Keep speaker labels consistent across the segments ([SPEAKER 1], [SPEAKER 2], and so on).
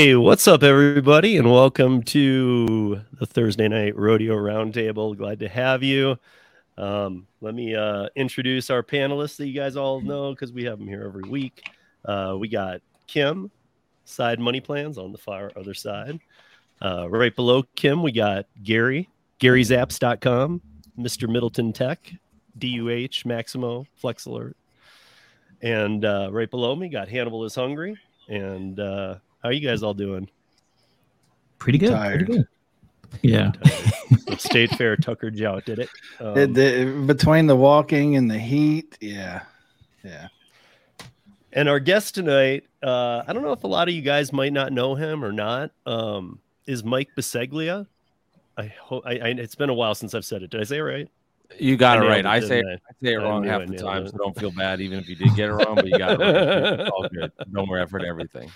[SPEAKER 1] Hey, what's up, everybody, and welcome to the Thursday Night Rodeo Roundtable. Glad to have you. Um, let me uh, introduce our panelists that you guys all know because we have them here every week. Uh, we got Kim, Side Money Plans on the far other side. Uh, right below Kim, we got Gary, GaryZaps.com, Mr. Middleton Tech, DUH, Maximo, Flex Alert. And uh, right below me, got Hannibal is Hungry. And uh, how are you guys all doing?
[SPEAKER 2] Pretty good.
[SPEAKER 3] Tired.
[SPEAKER 2] Pretty good. Yeah.
[SPEAKER 1] State Fair Tucker Jout did it. Um,
[SPEAKER 3] It- the- between the walking and the heat, yeah, yeah.
[SPEAKER 1] and our guest tonight, uh, I don't know if a lot of you guys might not know him or not, um, is Mike Biseglia. I hope I, I, it's been a while since I've said it. Did I say it right?
[SPEAKER 4] You got
[SPEAKER 1] I
[SPEAKER 4] it right.
[SPEAKER 1] it,
[SPEAKER 4] I say
[SPEAKER 1] didn't
[SPEAKER 4] I say it
[SPEAKER 1] I
[SPEAKER 4] wrong half
[SPEAKER 1] I
[SPEAKER 4] the time,
[SPEAKER 1] it.
[SPEAKER 4] so don't feel bad even if you did get it wrong. But you got it right. It's all good. No more effort. Everything.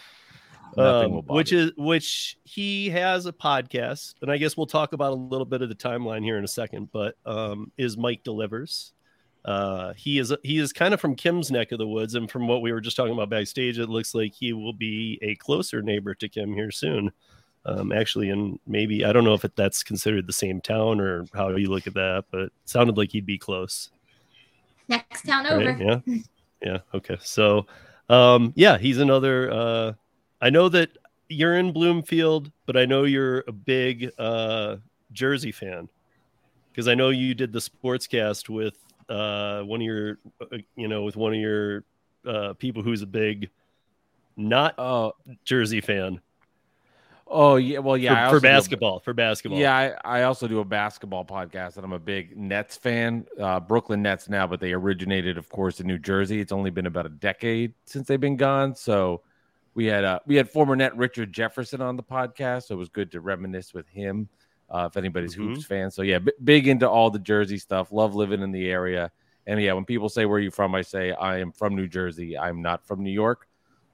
[SPEAKER 4] Nothing will
[SPEAKER 1] Um,
[SPEAKER 4] bother
[SPEAKER 1] which is which he has a podcast, and I guess we'll talk about a little bit of the timeline here in a second. But um, is Mike delivers? Uh, he is he is kind of from Kim's neck of the woods, and from what we were just talking about backstage, it looks like he will be a closer neighbor to Kim here soon. Um, actually, and maybe I don't know if it, that's considered the same town or how you look at that, but it sounded like he'd be close.
[SPEAKER 5] Next town
[SPEAKER 1] Right?
[SPEAKER 5] over.
[SPEAKER 1] Yeah. Yeah. Okay. So, um, yeah, he's another. Uh, I know that you're in Bloomfield, but I know you're a big uh, Jersey fan because I know you did the sportscast with uh, one of your, uh, you know, with one of your uh, people who's a big, not
[SPEAKER 4] Oh,
[SPEAKER 1] Jersey fan
[SPEAKER 4] oh yeah. Well, yeah.
[SPEAKER 1] For, for
[SPEAKER 4] do a-
[SPEAKER 1] basketball. For basketball.
[SPEAKER 4] Yeah, I, I also do a basketball podcast, and I'm a big Nets fan. Uh, Brooklyn Nets now, but they originated, of course, in New Jersey. It's only been about a decade since they've been gone. So we had uh, we had former net Richard Jefferson on the podcast, so it was good to reminisce with him. Uh, if anybody's
[SPEAKER 1] Mhm.
[SPEAKER 4] hoops fan, so yeah, b- big into all the Jersey stuff. Love living in the area, and yeah, when people say where are you from, I say I am from New Jersey. I'm not from New York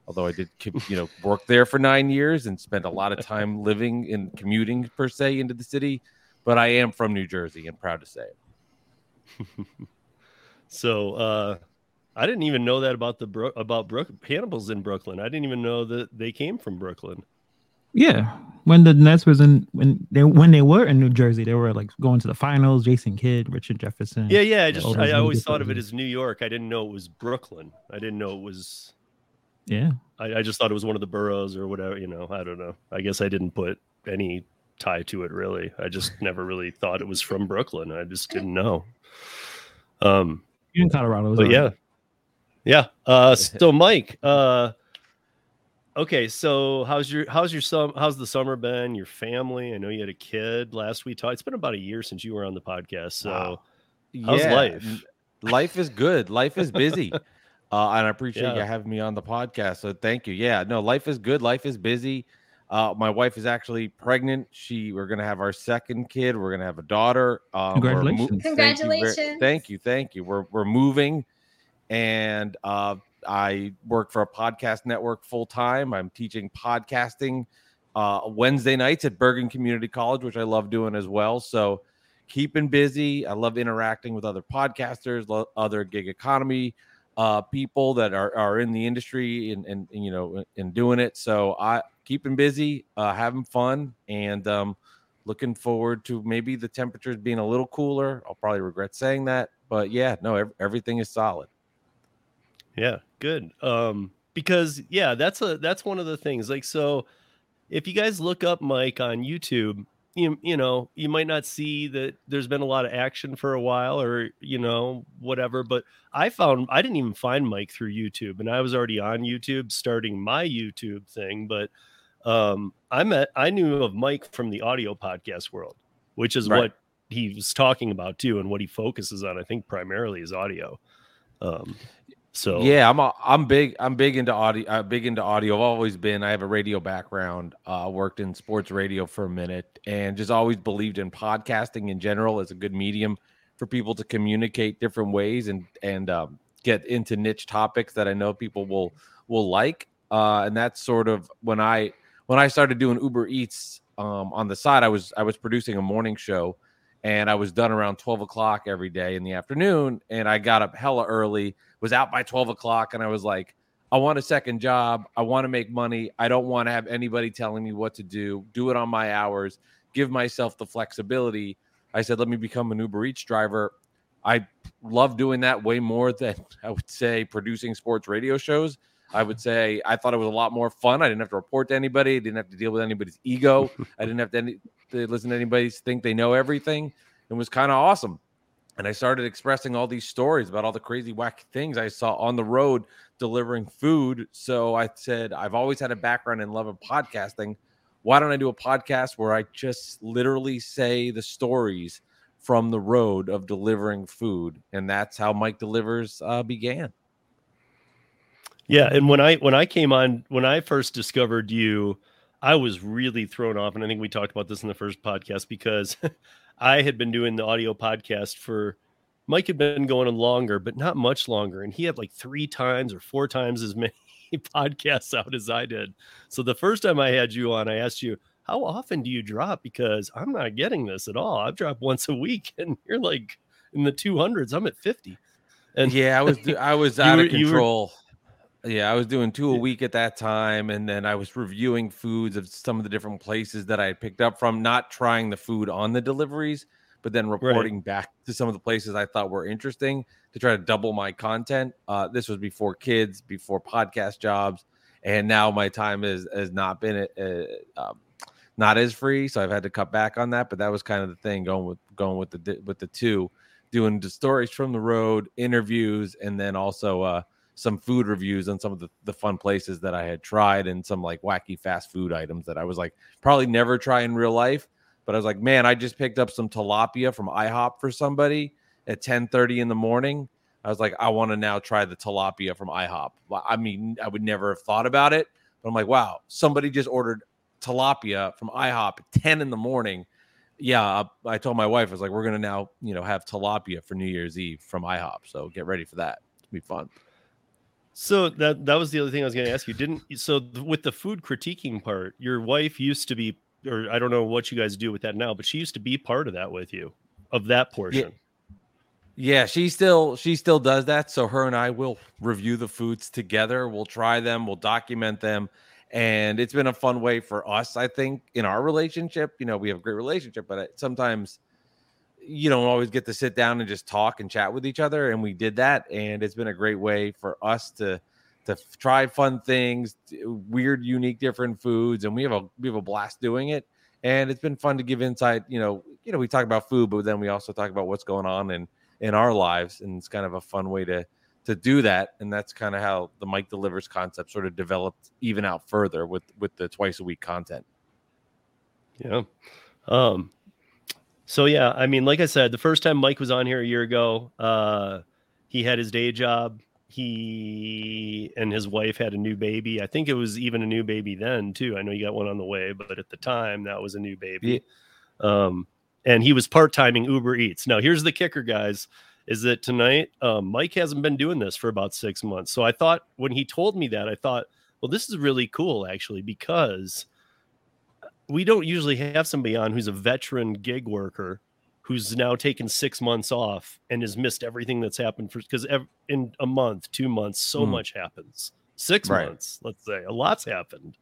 [SPEAKER 4] although I did, you know, work there for nine years and spent a lot of time living and commuting per se into the city. But I am from New Jersey and proud to say it.
[SPEAKER 1] So uh, I didn't even know that about the Bro- about Brook Hannibal's in Brooklyn. I didn't even know that they came from Brooklyn.
[SPEAKER 2] Yeah. When the Nets was in when they when they were in New Jersey, they were like going to the finals. Jason Kidd, Richard Jefferson.
[SPEAKER 1] Yeah, yeah. I just
[SPEAKER 2] all
[SPEAKER 1] I always thought of it as New York. I didn't know it was Brooklyn. I didn't know it was.
[SPEAKER 2] Yeah.
[SPEAKER 1] I, I just thought it was one of the boroughs or whatever. You know, I don't know. I guess I didn't put any tie to it really. I just never really thought it was from Brooklyn. I just didn't know. Um,
[SPEAKER 2] in Colorado.
[SPEAKER 1] but yeah. Yeah. Uh, so Mike, uh, okay. So how's your how's your sum how's the summer been? Your family? I know you had a kid last we talked. It's been about a year since you were on the podcast. So.
[SPEAKER 4] Wow.
[SPEAKER 1] How's life?
[SPEAKER 4] Life is good. Life is busy. Uh, and I appreciate
[SPEAKER 1] Yeah.
[SPEAKER 4] you having me on the podcast. So thank you. Yeah, no, life is good. Life is busy. Uh, my wife is actually pregnant. She, we're gonna have our second kid. We're gonna have a daughter. Um, we're mo-
[SPEAKER 2] Congratulations.
[SPEAKER 4] Thank you,
[SPEAKER 5] Congratulations.
[SPEAKER 4] Thank you, thank you. We're we're moving, and uh, I work for a podcast network full time. I'm teaching podcasting uh, Wednesday nights at Bergen Community College, which I love doing as well. So keeping busy. I love interacting with other podcasters, lo- other gig economy uh, people that are, are in the industry and, and, and, you know and doing it. So I keeping busy, uh, having fun, and um, looking forward to maybe the temperatures being a little cooler. I'll probably regret saying that, but yeah, no, ev- everything is solid.
[SPEAKER 1] Yeah, good. Um, because yeah, that's a that's one of the things. Like, so if you guys look up Mike on YouTube, you you know you might not see that there's been a lot of action for a while, or you know whatever. But I found I didn't even find Mike through YouTube, and I was already on YouTube starting my YouTube thing. But um, I met I knew of Mike from the audio podcast world, which is
[SPEAKER 4] Right.
[SPEAKER 1] what he was talking about too, and what he focuses on. I think primarily is audio. Um, so
[SPEAKER 4] Yeah, I'm a, I'm big I'm big into audio uh, big into audio. I've always been. I have a radio background. Uh, worked in sports radio for a minute, and just always believed in podcasting in general as a good medium for people to communicate different ways and and um, get into niche topics that I know people will will like. Uh, and that's sort of when I when I started doing Uber Eats um, on the side. I was I was producing a morning show, and I was done around twelve o'clock every day in the afternoon. And I got up hella early was out by 12 o'clock and I was like, I want a second job. I want to make money. I don't want to have anybody telling me what to do. Do it on my hours. Give myself the flexibility. I said, let me become an Uber Eats driver. I love doing that way more than I would say producing sports radio shows. I would say I thought it was a lot more fun. I didn't have to report to anybody. I didn't have to deal with anybody's ego. I didn't have to, any, to listen to anybody think they know everything. It was kind of awesome. And I started expressing all these stories about all the crazy, wacky things I saw on the road delivering food. So I said, I've always had a background in love of podcasting. Why don't I do a podcast where I just literally say the stories from the road of delivering food? And that's how Mike Delivers uh, began.
[SPEAKER 1] Yeah, and when I when I came on when I first discovered you, I was really thrown off, and I think we talked about this in the first podcast because I had been doing the audio podcast for Mike had been going on longer, but not much longer, and he had like three times or four times as many podcasts out as I did. So the first time I had you on, I asked you, "How often do you drop?" Because I'm not getting this at all. I've dropped once a week, and you're like in the 200s. I'm at 50.
[SPEAKER 4] And yeah, I was I was out were, of control. Yeah, I was doing two a week at that time, and then I was reviewing foods of some of the different places that I had picked up from, not trying the food on the deliveries, but then reporting right. back to some of the places I thought were interesting to try to double my content. Uh, this was before kids, before podcast jobs, and now my time is has not been uh, um, not as free, so I've had to cut back on that. But that was kind of the thing going with going with the with the two, doing the stories from the road, interviews, and then also. Uh, some food reviews on some of the, the fun places that I had tried and some like wacky fast food items that I was like probably never try in real life. But I was like, man, I just picked up some tilapia from IHOP for somebody at 10 30 in the morning. I was like, I want to now try the tilapia from IHOP. I mean, I would never have thought about it, but I'm like, wow, somebody just ordered tilapia from IHOP at 10 in the morning. Yeah, I told my wife, I was like, we're gonna now, you know, have tilapia for New Year's Eve from IHOP. So get ready for that. It'll be fun.
[SPEAKER 1] So that that was the other thing I was going to ask you. Didn't so with the food critiquing part, your wife used to be, or I don't know what you guys do with that now, but she used to be part of that with you, of that portion.
[SPEAKER 4] Yeah. yeah, she still she still does that. So her and I will review the foods together. We'll try them. We'll document them, and it's been a fun way for us. I think in our relationship, you know, we have a great relationship, but uh, sometimes you don't always get to sit down and just talk and chat with each other and we did that and it's been a great way for us to to try fun things weird unique different foods and we have a we have a blast doing it and it's been fun to give insight you know you know we talk about food but then we also talk about what's going on in in our lives and it's kind of a fun way to to do that and that's kind of how the mike delivers concept sort of developed even out further with with the twice a week content.
[SPEAKER 1] Yeah um so yeah, I mean, like I said, the first time Mike was on here a year ago, uh, he had his day job. He and his wife had a new baby. I think it was even a new baby then too. I know you got one on the way, but at the time that was a new baby. Yeah. Um, and he was part timing Uber Eats. Now here's the kicker, guys, is that tonight um, Mike hasn't been doing this for about six months. So I thought when he told me that, I thought, well, this is really cool actually because we don't usually have somebody on who's a veteran gig worker who's now taken six months off and has missed everything that's happened for because in a month, two months, so mm. much happens. Six right. months, let's say, a lot's happened.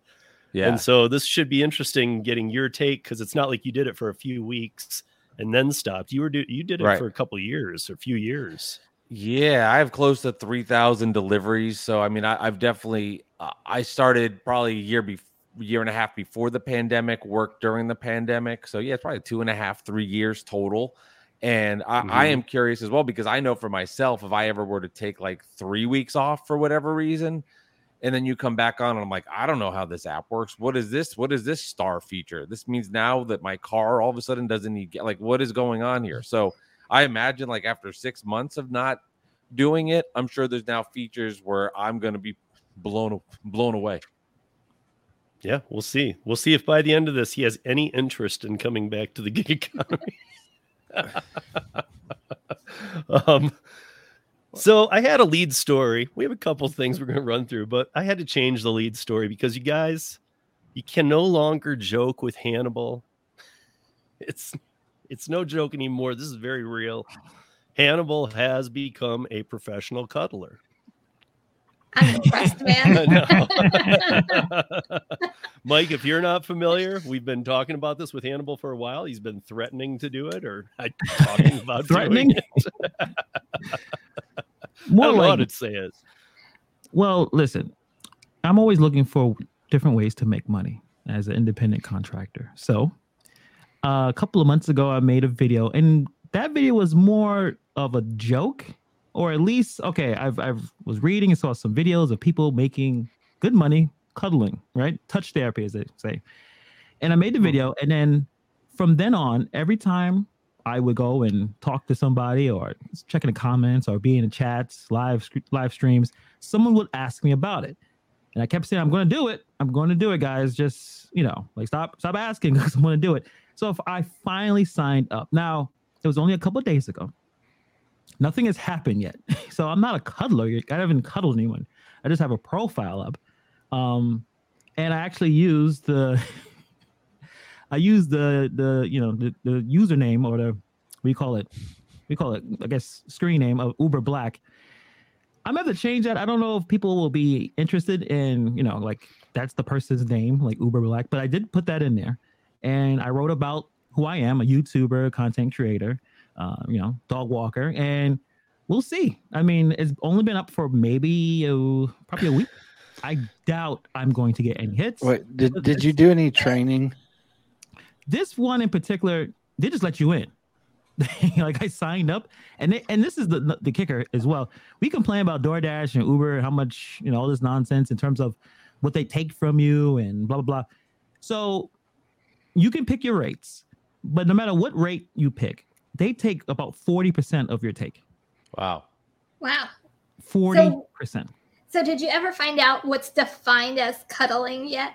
[SPEAKER 1] Yeah. And so this should be interesting getting your take because it's not like you did it for a few weeks and then stopped. You were do- you did it right. for a couple years, or a few years.
[SPEAKER 4] Yeah, I have close to three thousand deliveries. So I mean, I, have definitely uh, I started probably a year before year and a half before the pandemic, worked during the pandemic. So yeah, it's probably two and a half, three years total. And I, mm-hmm. I, am curious as well because I know for myself, if I ever were to take like three weeks off for whatever reason, and then you come back on, and I'm like, I don't know how this app works. What is this? What is this star feature? This means now that my car all of a sudden doesn't need like what is going on here? So I imagine like after six months of not doing it, I'm sure there's now features where I'm going to be blown blown away.
[SPEAKER 1] Yeah, we'll see. We'll see if by the end of this he has any interest in coming back to the gig economy. um, so I had a lead story. We have a couple things we're going to run through, but I had to change the lead story because you guys, you can no longer joke with Hannibal. It's it's no joke anymore. This is very real. Hannibal has become a professional cuddler.
[SPEAKER 5] I'm impressed, man.
[SPEAKER 1] Mike, if you're not familiar, we've been talking about this with Hannibal for a while. He's been threatening to do it or uh, talking about
[SPEAKER 2] Threatening? More
[SPEAKER 1] don't know how
[SPEAKER 2] like
[SPEAKER 1] it.
[SPEAKER 2] Well, listen, I'm always looking for different ways to make money as an independent contractor. So, uh, a couple of months ago, I made a video, and that video was more of a joke, or at least, okay, I've I've was reading and saw some videos of people making good money cuddling, right? Touch therapy, as they say. And I made the hmm. video, and then from then on, every time I would go and talk to somebody, or check in the comments, or be in the chats, live live streams, someone would ask me about it. And I kept saying, I'm going to do it. I'm going to do it, guys. Just, you know, like stop, stop asking because I'm going to do it. So if I finally signed up, now it was only a couple of days ago. Nothing has happened yet. So I'm not a cuddler. I haven't cuddled anyone. I just have a profile up. Um, and I actually use the, I use the, the, you know, the, the username or the, we call it, we call it, I guess, screen name of Uber Black. I'm gonna have to change that. I don't know if people will be interested in, you know, like that's the person's name, like Uber Black, but I did put that in there. And I wrote about who I am, a YouTuber, content creator, uh, you know, dog walker, and we'll see. I mean, it's only been up for maybe uh, probably a week. I doubt I'm going to get any hits.
[SPEAKER 3] Wait, did did you do any training?
[SPEAKER 2] This one in particular, they just let you in. like I signed up, and they, and this is the the kicker as well. We complain about DoorDash and Uber, and how much you know all this nonsense in terms of what they take from you and blah blah blah. So you can pick your rates, but no matter what rate you pick, they take about forty percent of your take.
[SPEAKER 4] Wow.
[SPEAKER 5] wow.
[SPEAKER 2] Forty percent.
[SPEAKER 5] So, did you ever find out what's defined as cuddling yet?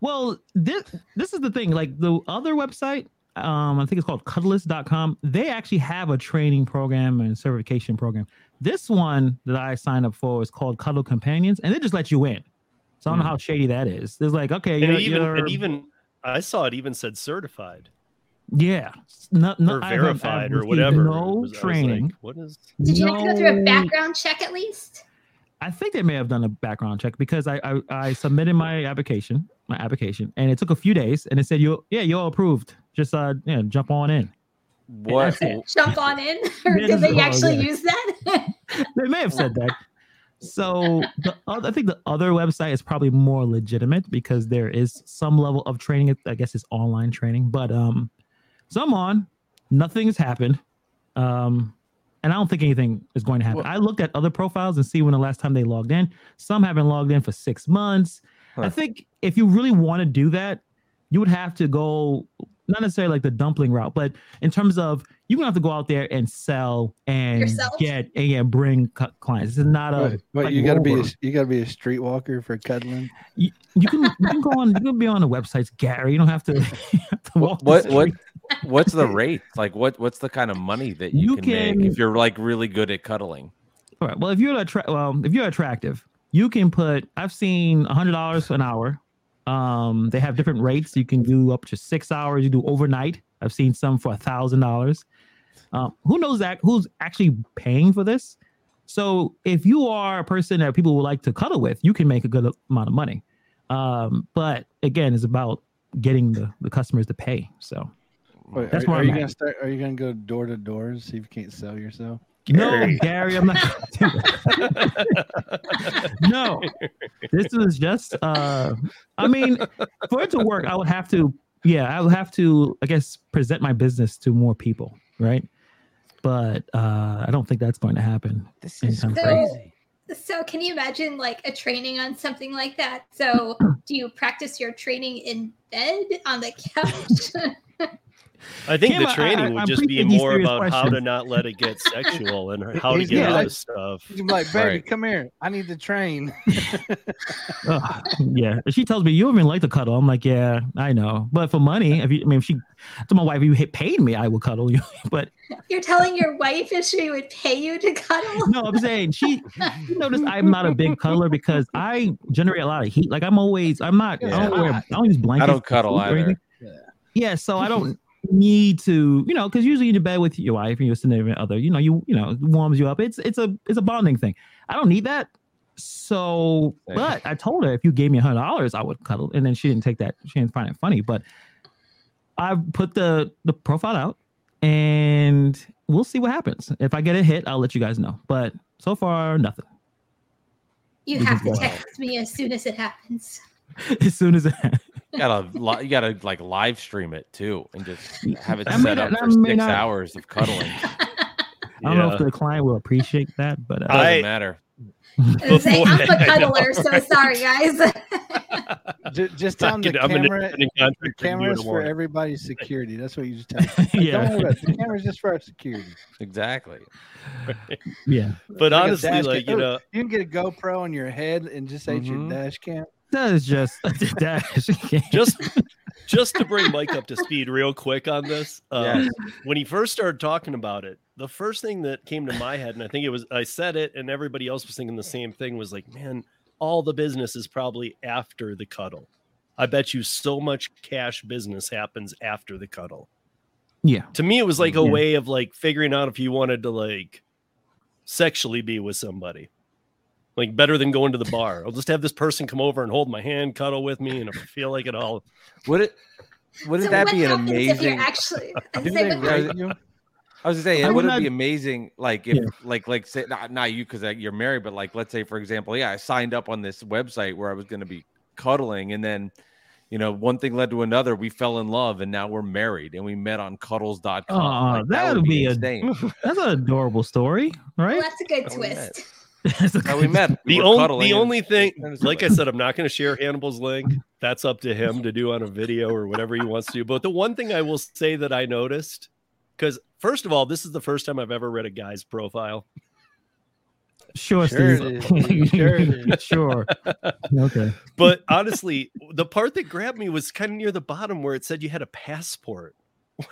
[SPEAKER 2] Well, this this is the thing. Like the other website, um, I think it's called cuddlist.com. They actually have a training program and certification program. This one that I signed up for is called Cuddle Companions, and they just let you in. So I don't know how shady that is. It's like, okay,
[SPEAKER 1] And
[SPEAKER 2] you're,
[SPEAKER 1] even,
[SPEAKER 2] you're-
[SPEAKER 1] and even I saw it even said certified
[SPEAKER 2] yeah, no, no,
[SPEAKER 1] or
[SPEAKER 2] I have- I've
[SPEAKER 1] verified or whatever.
[SPEAKER 2] No
[SPEAKER 1] was- I like,
[SPEAKER 2] training.
[SPEAKER 1] what is?
[SPEAKER 5] Did you have to go through a background check at least?
[SPEAKER 2] I think they may have done a background check because I, I I submitted my application, my application, and it took a few days, and it said you yeah you're approved. Just uh yeah jump on in.
[SPEAKER 4] What?
[SPEAKER 2] It.
[SPEAKER 5] Jump on in, or
[SPEAKER 2] Yeah,
[SPEAKER 5] did they actually
[SPEAKER 2] yeah.
[SPEAKER 5] use that?
[SPEAKER 2] they may have said that. So the other, I think the other website is probably more legitimate because there is some level of training. I guess it's online training, but um, so I'm on. Nothing has happened, um, and I don't think anything is going to happen.
[SPEAKER 3] Well-
[SPEAKER 2] I looked at other profiles and see when the last time they logged in. Some haven't logged in for six months. I think if you really want to do that, you would have to go not necessarily like the dumpling route, but in terms of you gonna have to go out there and sell and
[SPEAKER 5] Yourself?
[SPEAKER 2] get and yeah, bring cu- clients. This is not a
[SPEAKER 3] Wait, wait,
[SPEAKER 2] like
[SPEAKER 3] you gotta be a, you gotta be a streetwalker for cuddling.
[SPEAKER 2] you, you can you can go on you can be on the websites, Gary. You don't have to, you have to
[SPEAKER 4] What
[SPEAKER 2] walk the
[SPEAKER 4] what, what
[SPEAKER 2] street.
[SPEAKER 4] What's the rate? Like what what's the kind of money that you,
[SPEAKER 2] You
[SPEAKER 4] can, make if you're like really good at cuddling?
[SPEAKER 2] All right. Well, if you're attra- well, if you're attractive, you can put. I've seen a hundred dollars an hour. Um, they have different rates. You can do up to six hours. You do overnight. I've seen some for a thousand dollars. Um, who knows that? Who's actually paying for this? So if you are a person that people would like to cuddle with, you can make a good amount of money. Um, but again, it's about getting the, the customers to pay. So
[SPEAKER 3] Wait,
[SPEAKER 2] That's
[SPEAKER 3] are, are you
[SPEAKER 2] at.
[SPEAKER 3] gonna start? Are you gonna go door to door see if you can't sell yourself?
[SPEAKER 1] Gary.
[SPEAKER 2] no, Gary, I'm not. Gonna do that. no, this is just. uh I mean, for it to work, I would have to. Yeah, I would have to. I guess present my business to more people, right? But uh I don't think that's going to happen.
[SPEAKER 4] This
[SPEAKER 2] is
[SPEAKER 5] So-
[SPEAKER 4] crazy.
[SPEAKER 5] So, can you imagine like a training on something like that? So, do you practice your training in bed on the couch?
[SPEAKER 1] I think
[SPEAKER 2] Kim,
[SPEAKER 1] the training
[SPEAKER 2] I-
[SPEAKER 1] would
[SPEAKER 2] I
[SPEAKER 1] just be more
[SPEAKER 2] serious
[SPEAKER 1] about how to not let it get sexual and how to
[SPEAKER 3] He's
[SPEAKER 1] get
[SPEAKER 3] gonna
[SPEAKER 1] out
[SPEAKER 3] like-
[SPEAKER 1] of stuff.
[SPEAKER 3] He's like, baby,
[SPEAKER 4] Right.
[SPEAKER 3] come here. I need to train.
[SPEAKER 2] Ugh, yeah, she tells me you don't even like to cuddle, I'm like, yeah, I know. But for money, if you, I mean, if she, to my wife, if you hit- paid me, I would cuddle you. but
[SPEAKER 5] You're telling your wife if she would pay you to cuddle?
[SPEAKER 2] no, I'm saying she. You notice I'm not a big cuddler because I generate a lot of heat. Like I'm always, I'm not. I don't wear. I don't use blankets.
[SPEAKER 4] I don't cuddle
[SPEAKER 2] or anything.
[SPEAKER 4] either.
[SPEAKER 2] Yeah, so I don't need to, you know, because usually you're in bed with your wife and your significant other, you know, you you know, it warms you up. It's it's a it's a bonding thing. I don't need that. So,
[SPEAKER 4] Same.
[SPEAKER 2] but I told her if you gave me a hundred dollars, I would cuddle. And then she didn't take that. She didn't find it funny. But I put the the profile out, and we'll see what happens. If I get a hit, I'll let you guys know. But so far, nothing.
[SPEAKER 5] You
[SPEAKER 2] We
[SPEAKER 5] have to
[SPEAKER 2] go.
[SPEAKER 5] text me as soon as it happens.
[SPEAKER 2] as soon as it,
[SPEAKER 4] You gotta li- you gotta like live stream it too, and just have it
[SPEAKER 2] I
[SPEAKER 4] set
[SPEAKER 2] not-
[SPEAKER 4] up
[SPEAKER 2] I
[SPEAKER 4] for
[SPEAKER 2] may
[SPEAKER 4] six
[SPEAKER 2] not-
[SPEAKER 4] hours of cuddling.
[SPEAKER 2] I don't know if the client will appreciate that, but uh,
[SPEAKER 4] Doesn't
[SPEAKER 1] I-
[SPEAKER 4] matter.
[SPEAKER 5] Say, I'm a
[SPEAKER 1] Before- I know.
[SPEAKER 5] cuddler, so sorry, guys.
[SPEAKER 3] Ju- Just tell the
[SPEAKER 1] I'm
[SPEAKER 3] camera,
[SPEAKER 1] independent
[SPEAKER 3] the
[SPEAKER 1] contractor,
[SPEAKER 3] camera's for
[SPEAKER 1] want
[SPEAKER 3] everybody's security. That's what you just tell them. Don't
[SPEAKER 2] yeah,
[SPEAKER 3] worry about it. The camera's just for our security.
[SPEAKER 4] Exactly.
[SPEAKER 2] yeah.
[SPEAKER 1] But
[SPEAKER 3] Like
[SPEAKER 1] honestly, like
[SPEAKER 3] cam.
[SPEAKER 1] you
[SPEAKER 3] Oh,
[SPEAKER 1] know,
[SPEAKER 3] You can get a GoPro on your head and just say it's your dash cam.
[SPEAKER 2] That is just dash.
[SPEAKER 1] just just to bring Mike up to speed real quick on this. Um,
[SPEAKER 4] Yes.
[SPEAKER 1] When he first started talking about it, the first thing that came to my head, and I think it was I said it, and everybody else was thinking the same thing, was like, man, all the business is probably after the cuddle. I bet you so much cash business happens after the cuddle.
[SPEAKER 2] yeah.
[SPEAKER 1] To me, it was like a
[SPEAKER 2] Yeah.
[SPEAKER 1] way of like figuring out if you wanted to like sexually be with somebody. Like better than going to the bar. I'll just have this person come over and hold my hand, cuddle with me, and if I feel like it, I'll
[SPEAKER 4] Would it wouldn't
[SPEAKER 5] so
[SPEAKER 4] that
[SPEAKER 5] what
[SPEAKER 4] be an
[SPEAKER 5] happens if
[SPEAKER 4] amazing
[SPEAKER 5] you're actually? I was
[SPEAKER 3] Do
[SPEAKER 5] saying, what
[SPEAKER 3] you?
[SPEAKER 4] I was gonna say,
[SPEAKER 2] I
[SPEAKER 4] it
[SPEAKER 2] would
[SPEAKER 4] would it be amazing, like if,
[SPEAKER 2] Yeah.
[SPEAKER 4] like, like, say, not, not you because you're married, but like, let's say, for example, yeah, I signed up on this website where I was gonna be cuddling, and then, you know, one thing led to another. We fell in love, and now we're married, and we met on Cuddles.com.
[SPEAKER 2] Aw,
[SPEAKER 4] like,
[SPEAKER 2] that
[SPEAKER 4] would
[SPEAKER 2] would be a-
[SPEAKER 4] insane.
[SPEAKER 2] That's an adorable story,
[SPEAKER 5] well,
[SPEAKER 2] right?
[SPEAKER 5] that's a good
[SPEAKER 4] How we
[SPEAKER 5] twist.
[SPEAKER 2] That's
[SPEAKER 4] How we met. We
[SPEAKER 1] the
[SPEAKER 4] were
[SPEAKER 1] only the only thing like i said i'm not going to share hannibal's link that's up to him to do on a video or whatever he wants to do but the one thing i will say that i noticed because first of all this is the first time i've ever read a guy's profile
[SPEAKER 2] Sure,
[SPEAKER 3] Sure
[SPEAKER 2] Steve.
[SPEAKER 3] it is. Sure
[SPEAKER 2] sure. Okay.
[SPEAKER 1] but honestly the part that grabbed me was kind of near the bottom where it said you had a passport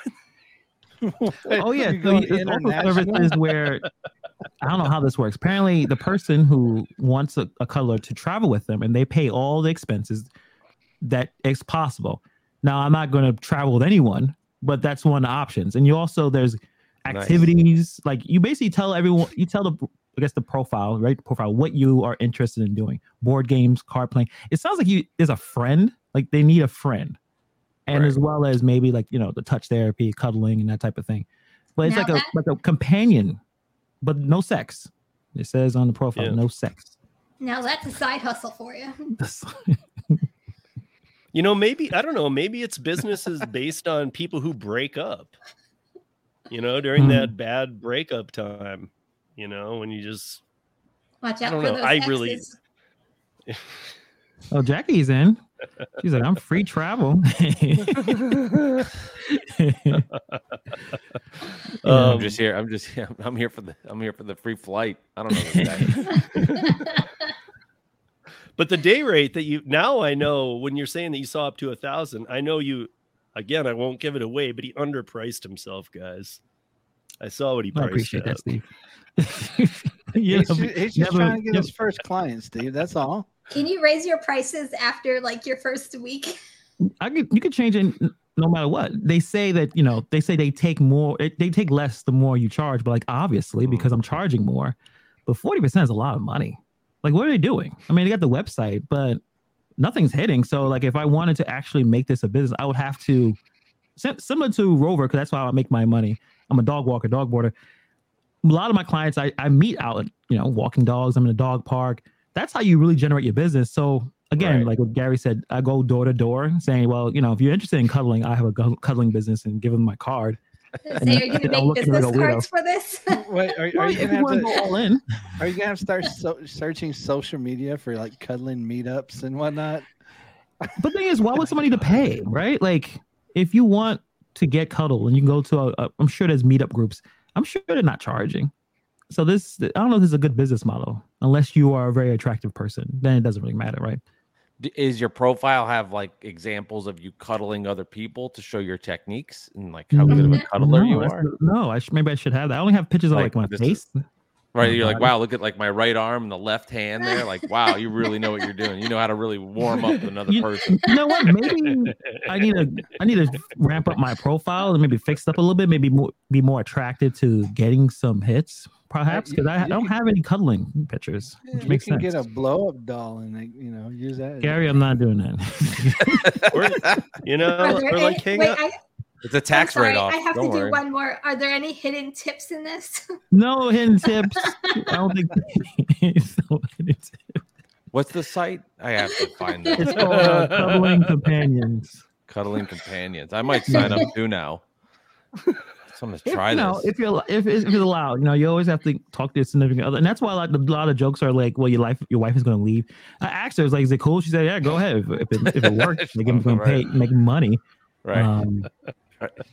[SPEAKER 2] Oh yeah. So there's also services where I don't know how this works. Apparently, the person who wants a, a cuddler to travel with them and they pay all the expenses that is possible. Now, I'm not going to travel with anyone, but that's one of the options. And you also there's
[SPEAKER 4] Nice.
[SPEAKER 2] activities like you basically tell everyone you tell the I guess the profile right the profile what you are interested in doing board games card playing it sounds like you is a friend like they need a friend and
[SPEAKER 4] Right.
[SPEAKER 2] as well as maybe like you know the touch therapy cuddling and that type of thing but it's
[SPEAKER 5] Now
[SPEAKER 2] like a like a companion but no sex it says on the profile
[SPEAKER 1] Yeah.
[SPEAKER 2] no sex
[SPEAKER 5] Now that's a side hustle for you.
[SPEAKER 1] you know maybe i don't know maybe it's businesses based on people who break up you know during
[SPEAKER 2] Hmm.
[SPEAKER 1] that bad breakup time you know when you just
[SPEAKER 5] Watch
[SPEAKER 1] I
[SPEAKER 5] out
[SPEAKER 1] don't
[SPEAKER 5] for
[SPEAKER 1] know.
[SPEAKER 5] those
[SPEAKER 1] I really-
[SPEAKER 5] exes.
[SPEAKER 2] oh Jackie's in she's like I'm free travel
[SPEAKER 1] Um,
[SPEAKER 4] I'm just here. I'm just here. I'm here for the. I'm here for the free flight. I don't know this guy.
[SPEAKER 1] But the day rate that you now I know when you're saying that you saw up to a thousand, I know you again, I won't give it away, but he underpriced himself, guys. I saw what he
[SPEAKER 2] I
[SPEAKER 1] priced.
[SPEAKER 2] appreciate
[SPEAKER 1] at.
[SPEAKER 2] that Steve yeah,
[SPEAKER 3] he's, ju- he's just
[SPEAKER 2] never-
[SPEAKER 3] trying to get
[SPEAKER 2] never-
[SPEAKER 3] his first client, Steve. That's all.
[SPEAKER 5] Can you raise your prices after like your first week?
[SPEAKER 2] I could you could change it no matter what. They say that you know they say they take more, they take less the more you charge. But like obviously mm-hmm. because I'm charging more, but forty percent is a lot of money. Like what are they doing? I mean, they got the website, but nothing's hitting. So like if I wanted to actually make this a business, I would have to similar to Rover because that's how I make my money. I'm a dog walker, dog boarder. A lot of my clients I, I meet out, you know, walking dogs. I'm in a dog park. That's how you really generate your business. So again,
[SPEAKER 4] Right.
[SPEAKER 2] like what Gary said, I go door to door saying, well, you know, if you're interested in cuddling, I have a cuddling business and give them my card.
[SPEAKER 5] Say, are you
[SPEAKER 2] I'm
[SPEAKER 5] gonna make
[SPEAKER 2] looking like
[SPEAKER 5] business
[SPEAKER 2] a weirdo.
[SPEAKER 5] cards for this?
[SPEAKER 3] Wait, are, are
[SPEAKER 2] Well,
[SPEAKER 3] you gonna
[SPEAKER 2] you
[SPEAKER 3] have
[SPEAKER 2] want to
[SPEAKER 3] to?
[SPEAKER 2] go all in,
[SPEAKER 3] Are you gonna have to start so, searching social media for like cuddling meetups and whatnot?
[SPEAKER 2] but the thing is, why would somebody to pay, right? Like, if you want to get cuddled and you can go to a, a I'm sure there's meetup groups. I'm sure they're not charging. So this, I don't know if this is a good business model unless you are a very attractive person. Then it doesn't really matter, right?
[SPEAKER 4] Is your profile have like examples of you cuddling other people to show your techniques and like how good of a
[SPEAKER 2] Mm,
[SPEAKER 4] cuddler
[SPEAKER 2] no,
[SPEAKER 4] you are?
[SPEAKER 2] No, I should, maybe I should have that. I only have pictures of
[SPEAKER 4] Like,
[SPEAKER 2] like, my
[SPEAKER 4] this is-
[SPEAKER 2] face.
[SPEAKER 4] Right.
[SPEAKER 2] my
[SPEAKER 4] You're like, wow, look at like my right arm and the left hand there. Like, wow, you really know what you're doing. You know how to really warm up another
[SPEAKER 2] You-
[SPEAKER 4] person.
[SPEAKER 2] You know what? Maybe I need to I need to ramp up my profile and maybe fix it up a little bit. Maybe more, be more attractive to getting some hits, perhaps, because I, I don't
[SPEAKER 3] can-
[SPEAKER 2] have any cuddling pictures, which
[SPEAKER 3] You
[SPEAKER 2] makes
[SPEAKER 3] can
[SPEAKER 2] sense.
[SPEAKER 3] get a blow up doll and like, you know use that.
[SPEAKER 2] Gary, I'm not doing that.
[SPEAKER 1] Or, you know,
[SPEAKER 5] Are there
[SPEAKER 1] or like hang
[SPEAKER 5] wait,
[SPEAKER 1] out.
[SPEAKER 5] I,
[SPEAKER 4] It's a
[SPEAKER 5] I'm
[SPEAKER 4] tax write off.
[SPEAKER 5] I have
[SPEAKER 4] Don't
[SPEAKER 5] to
[SPEAKER 4] worry.
[SPEAKER 5] do one more. Are there any hidden tips in this?
[SPEAKER 2] no hidden tips. I don't think no hidden tips.
[SPEAKER 4] What's the site? I have to find
[SPEAKER 2] it.
[SPEAKER 4] It's
[SPEAKER 2] called uh, Cuddling Companions.
[SPEAKER 4] Cuddling companions. I might sign up too now. So I'm gonna
[SPEAKER 2] If,
[SPEAKER 4] try
[SPEAKER 2] you know,
[SPEAKER 4] this.
[SPEAKER 2] if you're if it's, if it's allowed, you know, you always have to talk to your significant other, and that's why like a lot of jokes are like, "Well, your life, your wife is going to leave." I asked her, "Is like, is it cool?" She said, "Yeah, go ahead. If, if it, if it works, like, I'm going to pay, make money."
[SPEAKER 4] right.
[SPEAKER 2] Um,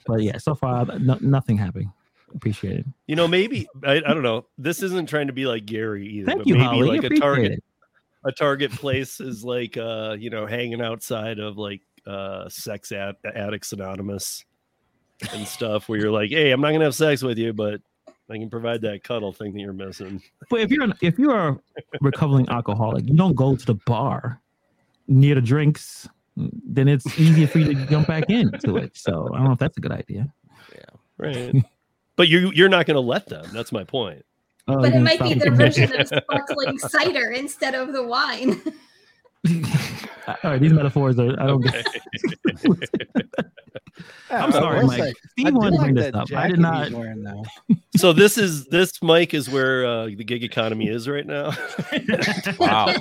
[SPEAKER 2] but yeah, so far no, nothing happening. Appreciate it.
[SPEAKER 1] You know, maybe I, I don't know. This isn't trying to be like Gary either.
[SPEAKER 2] Thank
[SPEAKER 1] but
[SPEAKER 2] you,
[SPEAKER 1] maybe
[SPEAKER 2] Holly.
[SPEAKER 1] like a
[SPEAKER 2] Appreciate
[SPEAKER 1] target
[SPEAKER 2] it.
[SPEAKER 1] a target place is like uh, you know, hanging outside of like uh sex ad- addicts anonymous and stuff where you're like, hey, I'm not gonna have sex with you, but I can provide that cuddle thing that you're missing.
[SPEAKER 2] But if you're an, if you're a recovering alcoholic, you don't go to the bar near the drinks. Then it's easier for you to jump back into it. So I don't know if that's a good idea.
[SPEAKER 1] Yeah, right. but you you're not gonna let them. That's my point.
[SPEAKER 2] Oh,
[SPEAKER 5] but it might be
[SPEAKER 2] it
[SPEAKER 5] their version of sparkling cider instead of the wine.
[SPEAKER 2] All right, these metaphors are. I don't get. I'm sorry, Mike.
[SPEAKER 3] say, I
[SPEAKER 2] Steve wanted to bring
[SPEAKER 3] like
[SPEAKER 2] this up. I did not.
[SPEAKER 3] wearing
[SPEAKER 1] so this is this mic is where uh, the gig economy is right now.
[SPEAKER 4] Wow.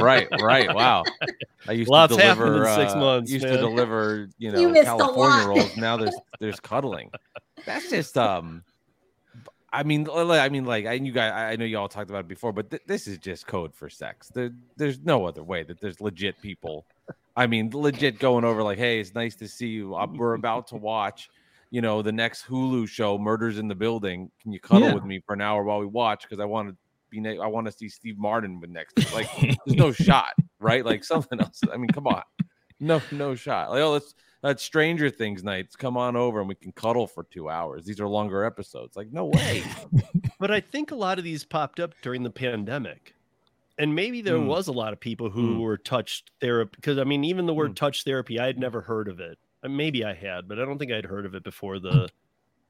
[SPEAKER 4] right, right. Wow. I used
[SPEAKER 1] Lots
[SPEAKER 4] to deliver
[SPEAKER 1] in six
[SPEAKER 4] uh,
[SPEAKER 1] months,
[SPEAKER 4] used
[SPEAKER 1] man.
[SPEAKER 4] to deliver, you know,
[SPEAKER 5] You
[SPEAKER 4] California rolls. Now there's there's cuddling. That's just um I mean, I mean, like, I you guys, I know you all talked about it before, but th- this is just code for sex. There, there's no other way that there's legit people. I mean, legit going over like, hey, it's nice to see you. Uh, We're about to watch, you know, the next Hulu show, Murders in the Building. Can you cuddle
[SPEAKER 2] Yeah.
[SPEAKER 4] with me for an hour while we watch? Because I want to be, ne- I want to see Steve Martin with next. Like, there's no shot, right? Like something else. I mean, come on, no, no shot. Like, oh, let's that's Stranger Things nights. Come on over and we can cuddle for two hours. These are longer episodes. Like, no way.
[SPEAKER 1] But I think a lot of these popped up during the pandemic. And maybe there
[SPEAKER 4] Hmm.
[SPEAKER 1] was a lot of people who
[SPEAKER 4] Hmm.
[SPEAKER 1] were touched therapy because I mean, even the word
[SPEAKER 4] Hmm.
[SPEAKER 1] touch therapy, I had never heard of it. Uh, Maybe I had, but I don't think I'd heard of it before the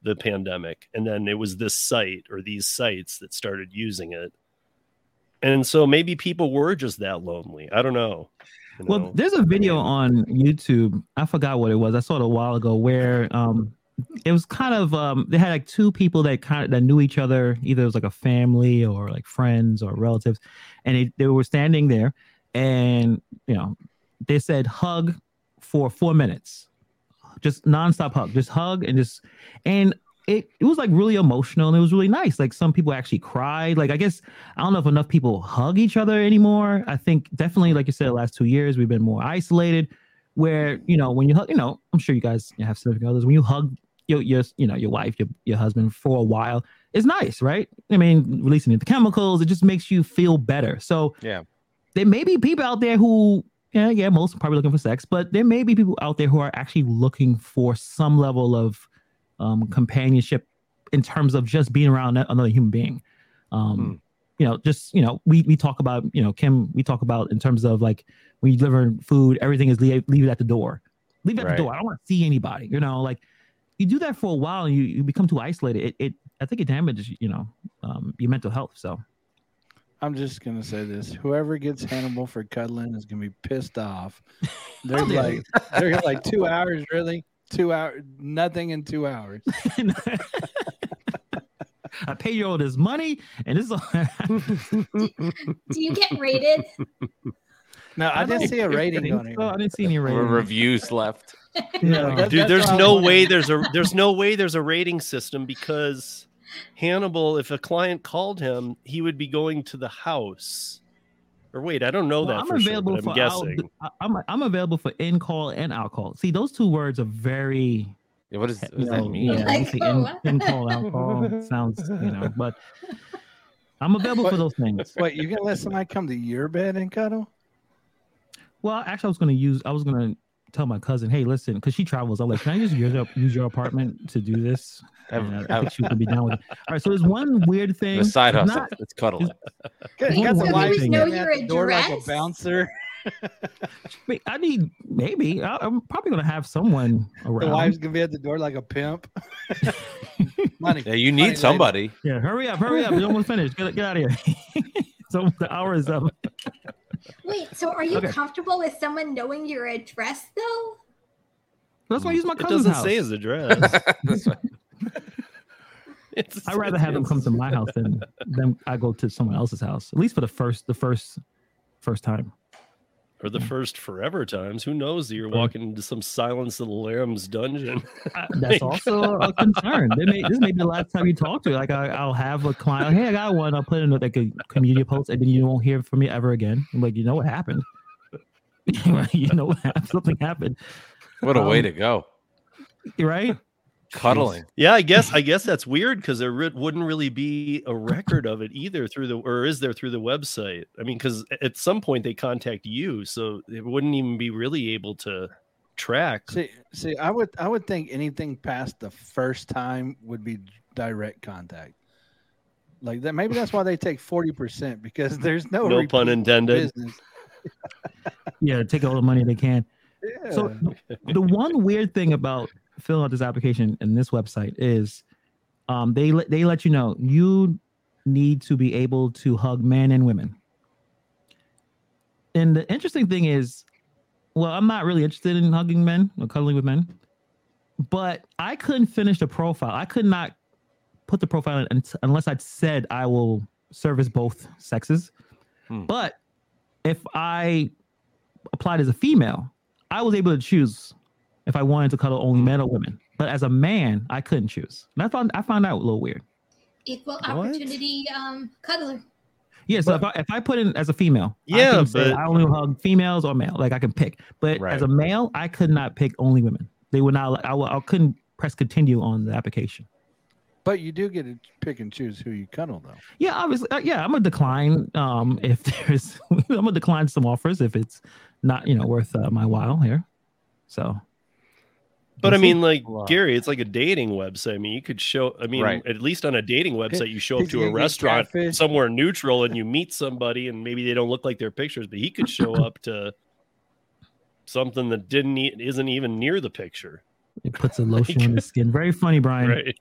[SPEAKER 1] the pandemic. And then it was this site or these sites that started using it. And so maybe people were just that lonely. I don't know. You
[SPEAKER 2] Well, there's a video on YouTube. I forgot what it was. I saw it a while ago where um it was kind of um they had like two people that kind of that knew each other. Either it was like a family or like friends or relatives, and they, they were standing there and you know they said hug for four minutes. Just nonstop hug. Just hug and just and it, it was like really emotional and it was really nice. Like some people actually cried. Like I guess I don't know if enough people hug each other anymore. I think definitely, like you said, the last two years we've been more isolated. Where you know when you hug, you know, I'm sure you guys have significant others. When you hug your your you know your wife, your your husband for a while, it's nice, right? I mean, releasing the chemicals, it just makes you feel better. So
[SPEAKER 4] Yeah.
[SPEAKER 2] there may be people out there who, yeah, yeah, most probably looking for sex, but there may be people out there who are actually looking for some level of um, companionship in terms of just being around another human being. Um,
[SPEAKER 4] Hmm.
[SPEAKER 2] You know, just you know, we we talk about you know, Kim, we talk about in terms of like when you deliver food, everything is leave, leave it at the door. Leave it at
[SPEAKER 4] Right.
[SPEAKER 2] the door. I don't want to see anybody. You know, like you do that for a while and you, you become too isolated. It, it I think it damages you know um, your mental health. So
[SPEAKER 3] I'm just gonna say this: whoever gets Hannibal for cuddling is gonna be pissed off. They're
[SPEAKER 2] Oh,
[SPEAKER 3] like, they're like two hours, really? Two hours, nothing in two hours.
[SPEAKER 2] I pay you all this money, and this.
[SPEAKER 5] Is Do you get rated?
[SPEAKER 3] No, I, didn't see a rating on it.
[SPEAKER 2] So I didn't see any
[SPEAKER 4] Re-
[SPEAKER 2] rating.
[SPEAKER 4] Reviews left.
[SPEAKER 2] Yeah.
[SPEAKER 3] That-
[SPEAKER 1] Dude,
[SPEAKER 3] that's
[SPEAKER 1] there's no
[SPEAKER 3] wanted.
[SPEAKER 1] way there's a there's no way there's a rating system because Hannibal, if a client called him, he would be going to the house. Or wait, I don't know
[SPEAKER 2] Well,
[SPEAKER 1] that
[SPEAKER 2] I'm
[SPEAKER 1] for sure,
[SPEAKER 2] available
[SPEAKER 1] but I'm
[SPEAKER 2] for out,
[SPEAKER 1] guessing.
[SPEAKER 2] I- I'm I'm available for in call and out call. See, those two words are very.
[SPEAKER 4] Yeah, what, is, what
[SPEAKER 2] You
[SPEAKER 4] does that mean?
[SPEAKER 2] yeah,
[SPEAKER 5] Like,
[SPEAKER 2] see, in, in call out call sounds you know, but I'm available for those things.
[SPEAKER 3] Wait, you gonna let somebody come to your bed and cuddle?
[SPEAKER 2] Well, actually, I was going to use. I was going to tell my cousin, hey, listen, because she travels. I'm like, can I just use your, use your apartment to do this?
[SPEAKER 4] Have-
[SPEAKER 2] And uh, I
[SPEAKER 4] have-
[SPEAKER 2] think she would be down with it. All right, so there's one weird thing.
[SPEAKER 4] the side
[SPEAKER 2] It's
[SPEAKER 4] hustle.
[SPEAKER 2] not-
[SPEAKER 4] it's cuddling.
[SPEAKER 3] Got,
[SPEAKER 2] Only
[SPEAKER 3] got the wives.
[SPEAKER 5] Know your
[SPEAKER 3] the door like a bouncer.
[SPEAKER 2] Wait, I need maybe. I, I'm probably gonna have someone
[SPEAKER 3] The wife's gonna be at the door like a pimp. Money.
[SPEAKER 4] Yeah, you
[SPEAKER 3] Money
[SPEAKER 4] need somebody.
[SPEAKER 2] Yeah, hurry up, hurry up. You're almost finished. Get, get out of here. so the hour is up.
[SPEAKER 5] Wait, so are you
[SPEAKER 2] Okay.
[SPEAKER 5] comfortable with someone knowing your address though?
[SPEAKER 2] That's why I use my
[SPEAKER 1] It
[SPEAKER 2] cousin's
[SPEAKER 1] doesn't
[SPEAKER 2] house.
[SPEAKER 1] say his address. It's-
[SPEAKER 2] I'd rather have them come to my house than than I go to someone else's house. At least for the first the first first time.
[SPEAKER 1] Or the first forever times. Who knows? You're walking into some Silence of the Lambs dungeon.
[SPEAKER 2] That's also a concern. They may, this may be the last time you talk to. Like I, I'll have a client. Hey, I got one. I'll put in like a community post, and then you won't hear from me ever again. I'm like, you know what happened? you know what happened? Something happened,
[SPEAKER 4] What a way
[SPEAKER 2] Um,
[SPEAKER 4] to go.
[SPEAKER 2] right?
[SPEAKER 4] Cuddling.
[SPEAKER 1] Yeah, I guess I guess that's weird because there re- wouldn't really be a record of it either through the or is there through the website? I mean, because at some point they contact you, so it wouldn't even be really able to track.
[SPEAKER 3] See, see, I would, I would think anything past the first time would be direct contact. Like that, maybe that's why they take forty percent because there's no
[SPEAKER 1] No pun intended.
[SPEAKER 3] business.
[SPEAKER 2] Yeah, take all the money they can.
[SPEAKER 3] Yeah.
[SPEAKER 2] So the- the one weird thing about filling out this application and this website is um, they let they let you know you need to be able to hug men and women. And the interesting thing is, well, I'm not really interested in hugging men or cuddling with men, but I couldn't finish the profile. I could not put the profile in unless I'd said I will service both sexes.
[SPEAKER 4] Hmm.
[SPEAKER 2] But if I applied as a female, I was able to choose if I wanted to cuddle only men or women. But as a man, I couldn't choose. And I found I found that a little weird.
[SPEAKER 5] Equal
[SPEAKER 1] What?
[SPEAKER 5] opportunity um cuddler.
[SPEAKER 2] Yeah, so if I, if I put in as a female, I
[SPEAKER 1] Yeah,
[SPEAKER 2] can say
[SPEAKER 1] but-
[SPEAKER 2] I only hug females or male. Like I can pick, but
[SPEAKER 4] Right.
[SPEAKER 2] as a male, I could not pick only women. They would not. I, I couldn't press continue on the application.
[SPEAKER 3] but you do get to pick and choose who you cuddle, though.
[SPEAKER 2] Yeah, obviously. Uh, yeah, I'm gonna decline. Um, if there's, I'm gonna decline some offers if it's not, you know, worth uh, my while here. So,
[SPEAKER 1] But I mean, like
[SPEAKER 3] Wow.
[SPEAKER 1] Gary, it's like a dating website. I mean, you could show. I mean,
[SPEAKER 4] Right.
[SPEAKER 1] at least on a dating website, you show up to a restaurant
[SPEAKER 3] catfish.
[SPEAKER 1] somewhere neutral, and you meet somebody, and maybe they don't look like their pictures, but he could show up to something that didn't e- isn't even near the picture.
[SPEAKER 2] it puts a lotion on the skin. Very funny, Brian.
[SPEAKER 1] Right.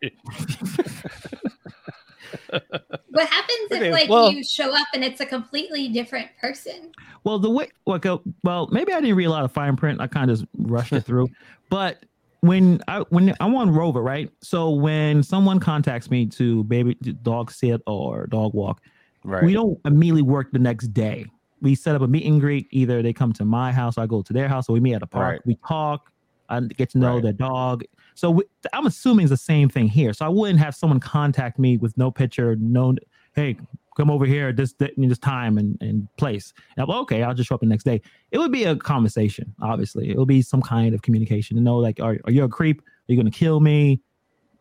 [SPEAKER 5] What happens
[SPEAKER 1] Okay,
[SPEAKER 5] if like
[SPEAKER 1] well-
[SPEAKER 5] you show up and it's a completely different person?
[SPEAKER 2] Well, the way, like, uh, well, maybe I didn't read a lot of fine print. I kind of rushed it through. But when I when I'm on Rover, right? So when someone contacts me to baby dog sit or dog walk,
[SPEAKER 4] Right.
[SPEAKER 2] we don't immediately work the next day. We set up a meet and greet. Either they come to my house, or I go to their house, or we meet at a park.
[SPEAKER 4] Right.
[SPEAKER 2] We talk. I get to know
[SPEAKER 4] Right.
[SPEAKER 2] their dog. So we, I'm assuming it's the same thing here. So I wouldn't have someone contact me with no picture, no, hey, come over here at this this time and, and place. And I'm like, okay, I'll just show up the next day. It would be a conversation, obviously. It would be some kind of communication to know, like, are, are you a creep? Are you gonna kill me?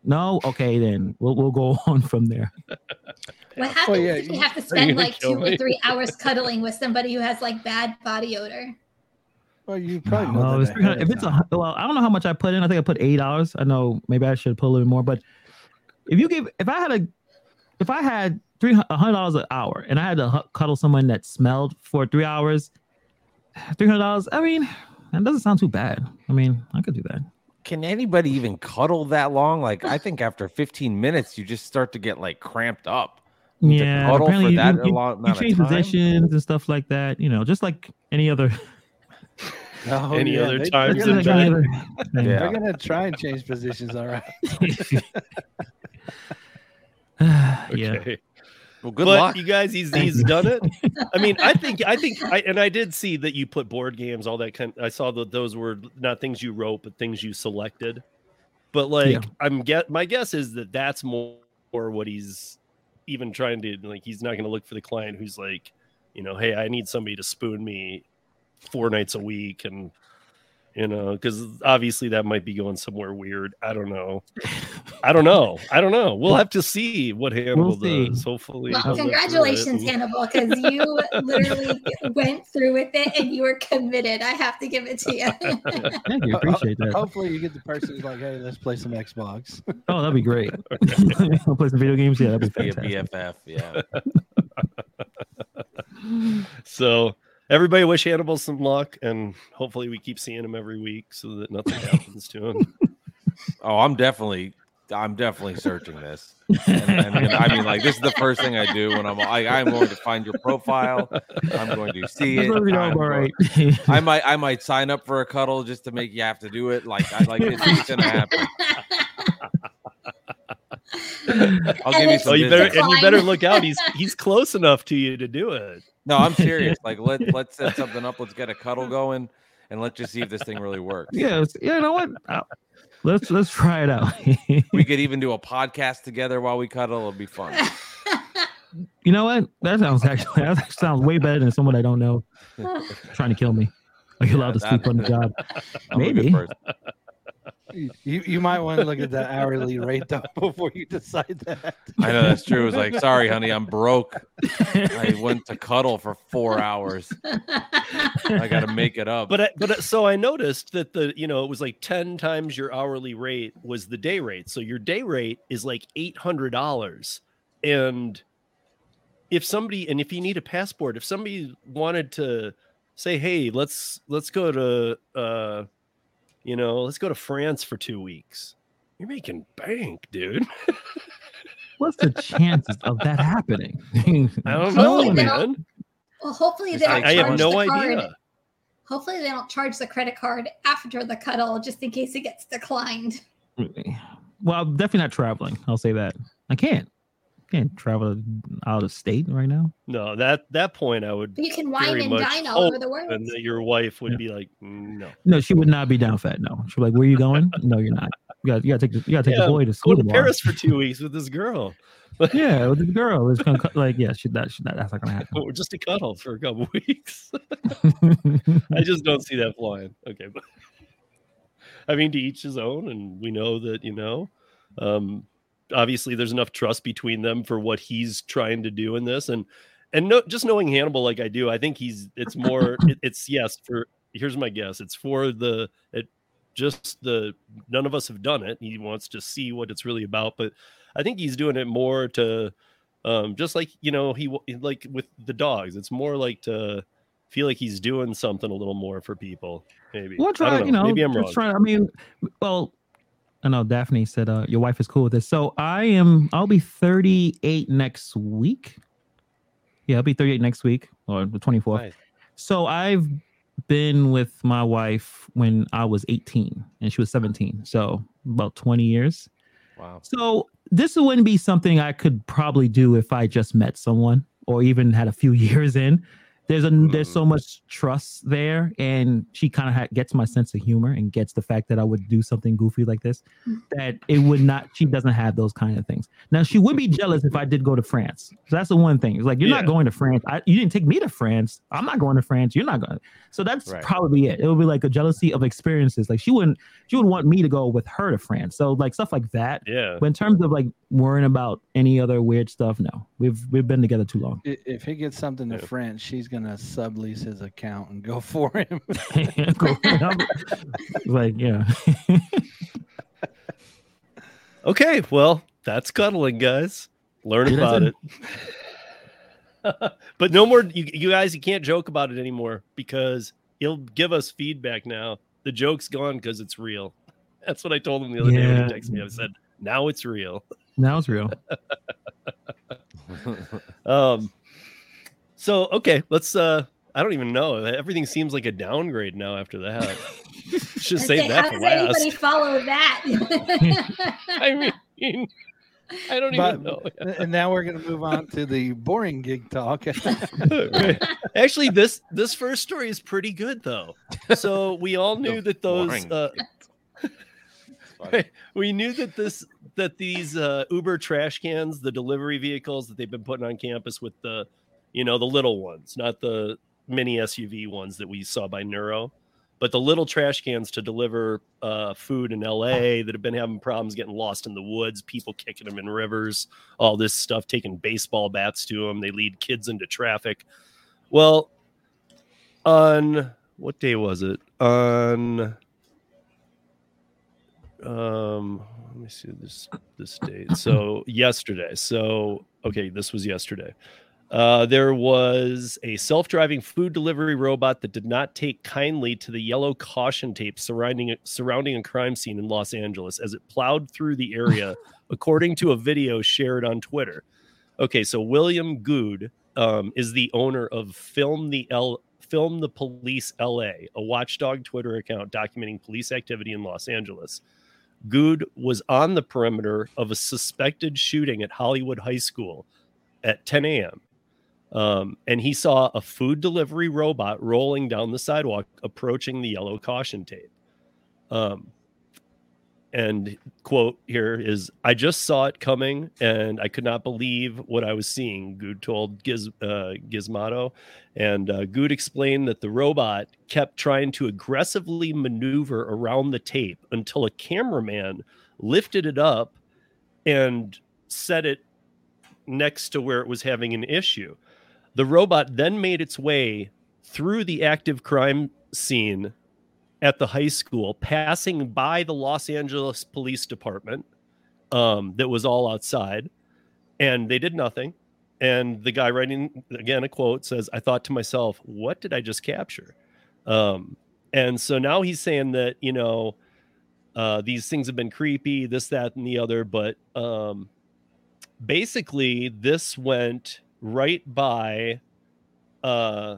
[SPEAKER 2] No, okay, then we'll we'll go on from there.
[SPEAKER 5] What happens
[SPEAKER 3] yeah,
[SPEAKER 5] if you
[SPEAKER 3] you-
[SPEAKER 5] have to spend like two
[SPEAKER 1] me?
[SPEAKER 5] or three hours cuddling with somebody who has like bad body odor?
[SPEAKER 3] Well, you probably know
[SPEAKER 2] Well, it's if it's a well, I don't know how much I put in. I think I put eight dollars. I know maybe I should put a little bit more, but if you give, if I had a, if I had three hundred dollars an hour and I had to hu- cuddle someone that smelled for three hours, three hundred dollars. I mean, that doesn't sound too bad. I mean, I could do that.
[SPEAKER 4] Can anybody even cuddle that long? Like, I think after 15 minutes, you just start to get like cramped up. To
[SPEAKER 2] Yeah,
[SPEAKER 4] cuddle for
[SPEAKER 2] apparently
[SPEAKER 4] that
[SPEAKER 2] you, you,
[SPEAKER 4] long
[SPEAKER 2] you change positions and stuff like that. You know, just like any other.
[SPEAKER 3] Oh,
[SPEAKER 1] Any
[SPEAKER 3] yeah,
[SPEAKER 1] other
[SPEAKER 3] they-
[SPEAKER 1] times
[SPEAKER 3] They're gonna,
[SPEAKER 2] any
[SPEAKER 3] try,
[SPEAKER 2] other thing.
[SPEAKER 4] Yeah.
[SPEAKER 3] they're gonna try and change positions. All right.
[SPEAKER 2] yeah.
[SPEAKER 1] Okay.
[SPEAKER 4] Well, good
[SPEAKER 1] but
[SPEAKER 4] luck.
[SPEAKER 1] you guys, he's he's done it. I mean, I think I think I and I did see that you put board games, all that kind. I saw that those were not things you wrote, but things you selected. But like,
[SPEAKER 2] Yeah.
[SPEAKER 1] I'm get my guess is that that's more what he's even trying to like. He's not going to look for the client who's like, you know, hey, I need somebody to spoon me four nights a week and you know, because obviously that might be going somewhere weird. I don't know. I don't know. I don't know. We'll have to see what Hannibal
[SPEAKER 2] see.
[SPEAKER 1] does. Hopefully,
[SPEAKER 5] Well,
[SPEAKER 1] he'll live through
[SPEAKER 5] congratulations. Hannibal, because you literally went through with it and you were committed. I have to give it to you.
[SPEAKER 2] Thank you. Appreciate that.
[SPEAKER 3] Hopefully, you get the person who's like, "Hey, let's play some Xbox."
[SPEAKER 2] Oh, that'd be great. I'll play some video games. Yeah, that'd be
[SPEAKER 4] Be a. BFF. Yeah.
[SPEAKER 1] So everybody wish Hannibal some luck, and hopefully we keep seeing him every week so that nothing happens to him.
[SPEAKER 4] Oh, I'm definitely, I'm definitely searching this. And, and, you know, I mean, like this is the first thing I do when I'm like, I'm going to find your profile. I'm going to see it.
[SPEAKER 2] what we know
[SPEAKER 4] I'm
[SPEAKER 2] about,
[SPEAKER 4] going- I might, I might sign up for a cuddle just to make you have to do it. Like, I like it's, it's gonna happen. I'll give you
[SPEAKER 5] it's-
[SPEAKER 1] Oh,
[SPEAKER 4] some.
[SPEAKER 1] you better and you better look out. He's he's close enough to you to do it.
[SPEAKER 4] No, I'm serious. Like, let let's set something up. Let's get a cuddle going, and let's just see if this thing really works.
[SPEAKER 2] yeah, yeah. You know what? Uh, Let's let's try it out.
[SPEAKER 4] We could even do a podcast together while we cuddle. It'll be fun.
[SPEAKER 2] you know what? That sounds actually that sounds way better than someone I don't know trying to kill me. Are you
[SPEAKER 4] Yeah,
[SPEAKER 2] allowed to sleep on the job?
[SPEAKER 4] I'm a good
[SPEAKER 2] Maybe.
[SPEAKER 4] Person.
[SPEAKER 3] You you might want to look at that hourly rate though before you decide that.
[SPEAKER 4] I know that's true. It's like, sorry, honey, I'm broke. I went to cuddle for four hours. I got to make it up.
[SPEAKER 1] But I, but so I noticed that the you know it was like ten times your hourly rate was the day rate. So your day rate is like eight hundred dollars, and if somebody and if you need a passport, if somebody wanted to say, hey, let's let's go to uh, you know, let's go to France for two weeks. You're making bank, dude.
[SPEAKER 2] What's the chances of that happening?
[SPEAKER 1] I don't know,
[SPEAKER 5] they don't-
[SPEAKER 1] man.
[SPEAKER 5] well, hopefully they don't
[SPEAKER 1] I have no idea.
[SPEAKER 5] card. Hopefully they don't charge the credit card after the cuddle, just in case it gets declined.
[SPEAKER 2] well, I'm definitely not traveling. I'll say that. I can't. Can't travel out of state right now.
[SPEAKER 1] No, that that point I would
[SPEAKER 5] But you can wine and dine all over the world.
[SPEAKER 1] and that your wife would
[SPEAKER 2] Yeah.
[SPEAKER 1] be like, "Mm, no.
[SPEAKER 2] No, she would not be down for that. No, she'd be like, "Where are you going? no, you're not. You got you got to take the, you got to take
[SPEAKER 1] Yeah,
[SPEAKER 2] the boy to school.
[SPEAKER 1] Go to
[SPEAKER 2] tomorrow."
[SPEAKER 1] Paris for two weeks with this girl.
[SPEAKER 2] Yeah, with the girl. It's gonna like yeah, she, that, she, that that's not gonna happen.
[SPEAKER 1] Or just to cuddle for a couple weeks. I just don't see that flying. Okay, but I mean, to each his own, and we know that you know, um, obviously, there's enough trust between them for what he's trying to do in this, and and no, just knowing Hannibal like I do, I think he's it's more it, it's yes for here's my guess, it's for the it just the none of us have done it. He wants to see what it's really about, but I think he's doing it more to um just like you know he like with the dogs it's more like to feel like he's doing something a little more for people maybe
[SPEAKER 2] We'll
[SPEAKER 1] I
[SPEAKER 2] try,
[SPEAKER 1] don't
[SPEAKER 2] you know,
[SPEAKER 1] maybe i'm wrong
[SPEAKER 2] try. I mean, well, I know Daphne said uh, your wife is cool with this. So I am. I'll be 38 next week. Yeah, I'll be 38 next week or the 24th.
[SPEAKER 4] Nice.
[SPEAKER 2] So I've been with my wife when I was 18 and she was 17. So about 20 years.
[SPEAKER 4] Wow.
[SPEAKER 2] So this wouldn't be something I could probably do if I just met someone or even had a few years in. There's a mm. there's so much trust there, and she kind of ha- gets my sense of humor and gets the fact that I would do something goofy like this. Mm. That it would not. She doesn't have those kind of things. Now she would be jealous if I did go to France. So that's the one thing. It's like you're not going to France. I, you didn't take me to France. I'm not going to France. You're not going. So that's
[SPEAKER 4] Right.
[SPEAKER 2] probably it. It would be like a jealousy of experiences. Like she wouldn't. She would want me to go with her to France. So like stuff like that.
[SPEAKER 1] yeah
[SPEAKER 2] But in terms of like worrying about any other weird stuff, no, we've we've been together too long.
[SPEAKER 3] If he gets something to
[SPEAKER 1] Yeah.
[SPEAKER 3] France, she's gonna sublease his account and go for him.
[SPEAKER 2] Like yeah,
[SPEAKER 1] okay well that's cuddling guys. Learn
[SPEAKER 2] Yeah, that's
[SPEAKER 1] about it. But no more you, you guys you can't joke about it anymore because he'll give us feedback now. The joke's gone because it's real. That's what i told him the other day when he texted me. I said now it's real.
[SPEAKER 2] Now it's real.
[SPEAKER 1] Um. So okay, let's. uh I don't even know. Everything seems like a downgrade now after that. Should save
[SPEAKER 5] say,
[SPEAKER 1] that
[SPEAKER 5] how
[SPEAKER 1] for
[SPEAKER 5] does anybody follow that?
[SPEAKER 1] I mean, I don't
[SPEAKER 3] But-
[SPEAKER 1] even know.
[SPEAKER 3] and now we're gonna move on to the boring gig talk.
[SPEAKER 1] Actually, this this first story is pretty good though. So we all knew that those. Uh, we knew that this that these uh, Uber trash cans, the delivery vehicles that they've been putting on campus with the, you know, the little ones, not the mini SUV ones that we saw by Nuro, but the little trash cans to deliver uh, food in LA that have been having problems getting lost in the woods, people kicking them in rivers, all this stuff, taking baseball bats to them. They lead kids into traffic. Well, on what day was it? On um let me see this this date. So yesterday. So okay, this was yesterday. Uh, there was a self-driving food delivery robot that did not take kindly to the yellow caution tape surrounding surrounding a crime scene in Los Angeles as it plowed through the area, according to a video shared on Twitter. Okay, so William Good um, is the owner of Film the L Film the Police LA, a watchdog Twitter account documenting police activity in Los Angeles. Good was on the perimeter of a suspected shooting at Hollywood High School at 10 a.m. Um, and he saw a food delivery robot rolling down the sidewalk, approaching the yellow caution tape. Um, and quote here is I just saw it coming and I could not believe what I was seeing. Good told Giz, uh, Gizmodo. And uh, Good explained that the robot kept trying to aggressively maneuver around the tape until a cameraman lifted it up and set it next to where it was having an issue. The robot then made its way through the active crime scene at the high school, passing by the Los Angeles Police Department um, that was all outside, and they did nothing. And the guy writing again a quote says, "I thought to myself, what did I just capture?" Um, and so now he's saying that you know uh, these things have been creepy, this, that, and the other, but um, basically this went right by uh,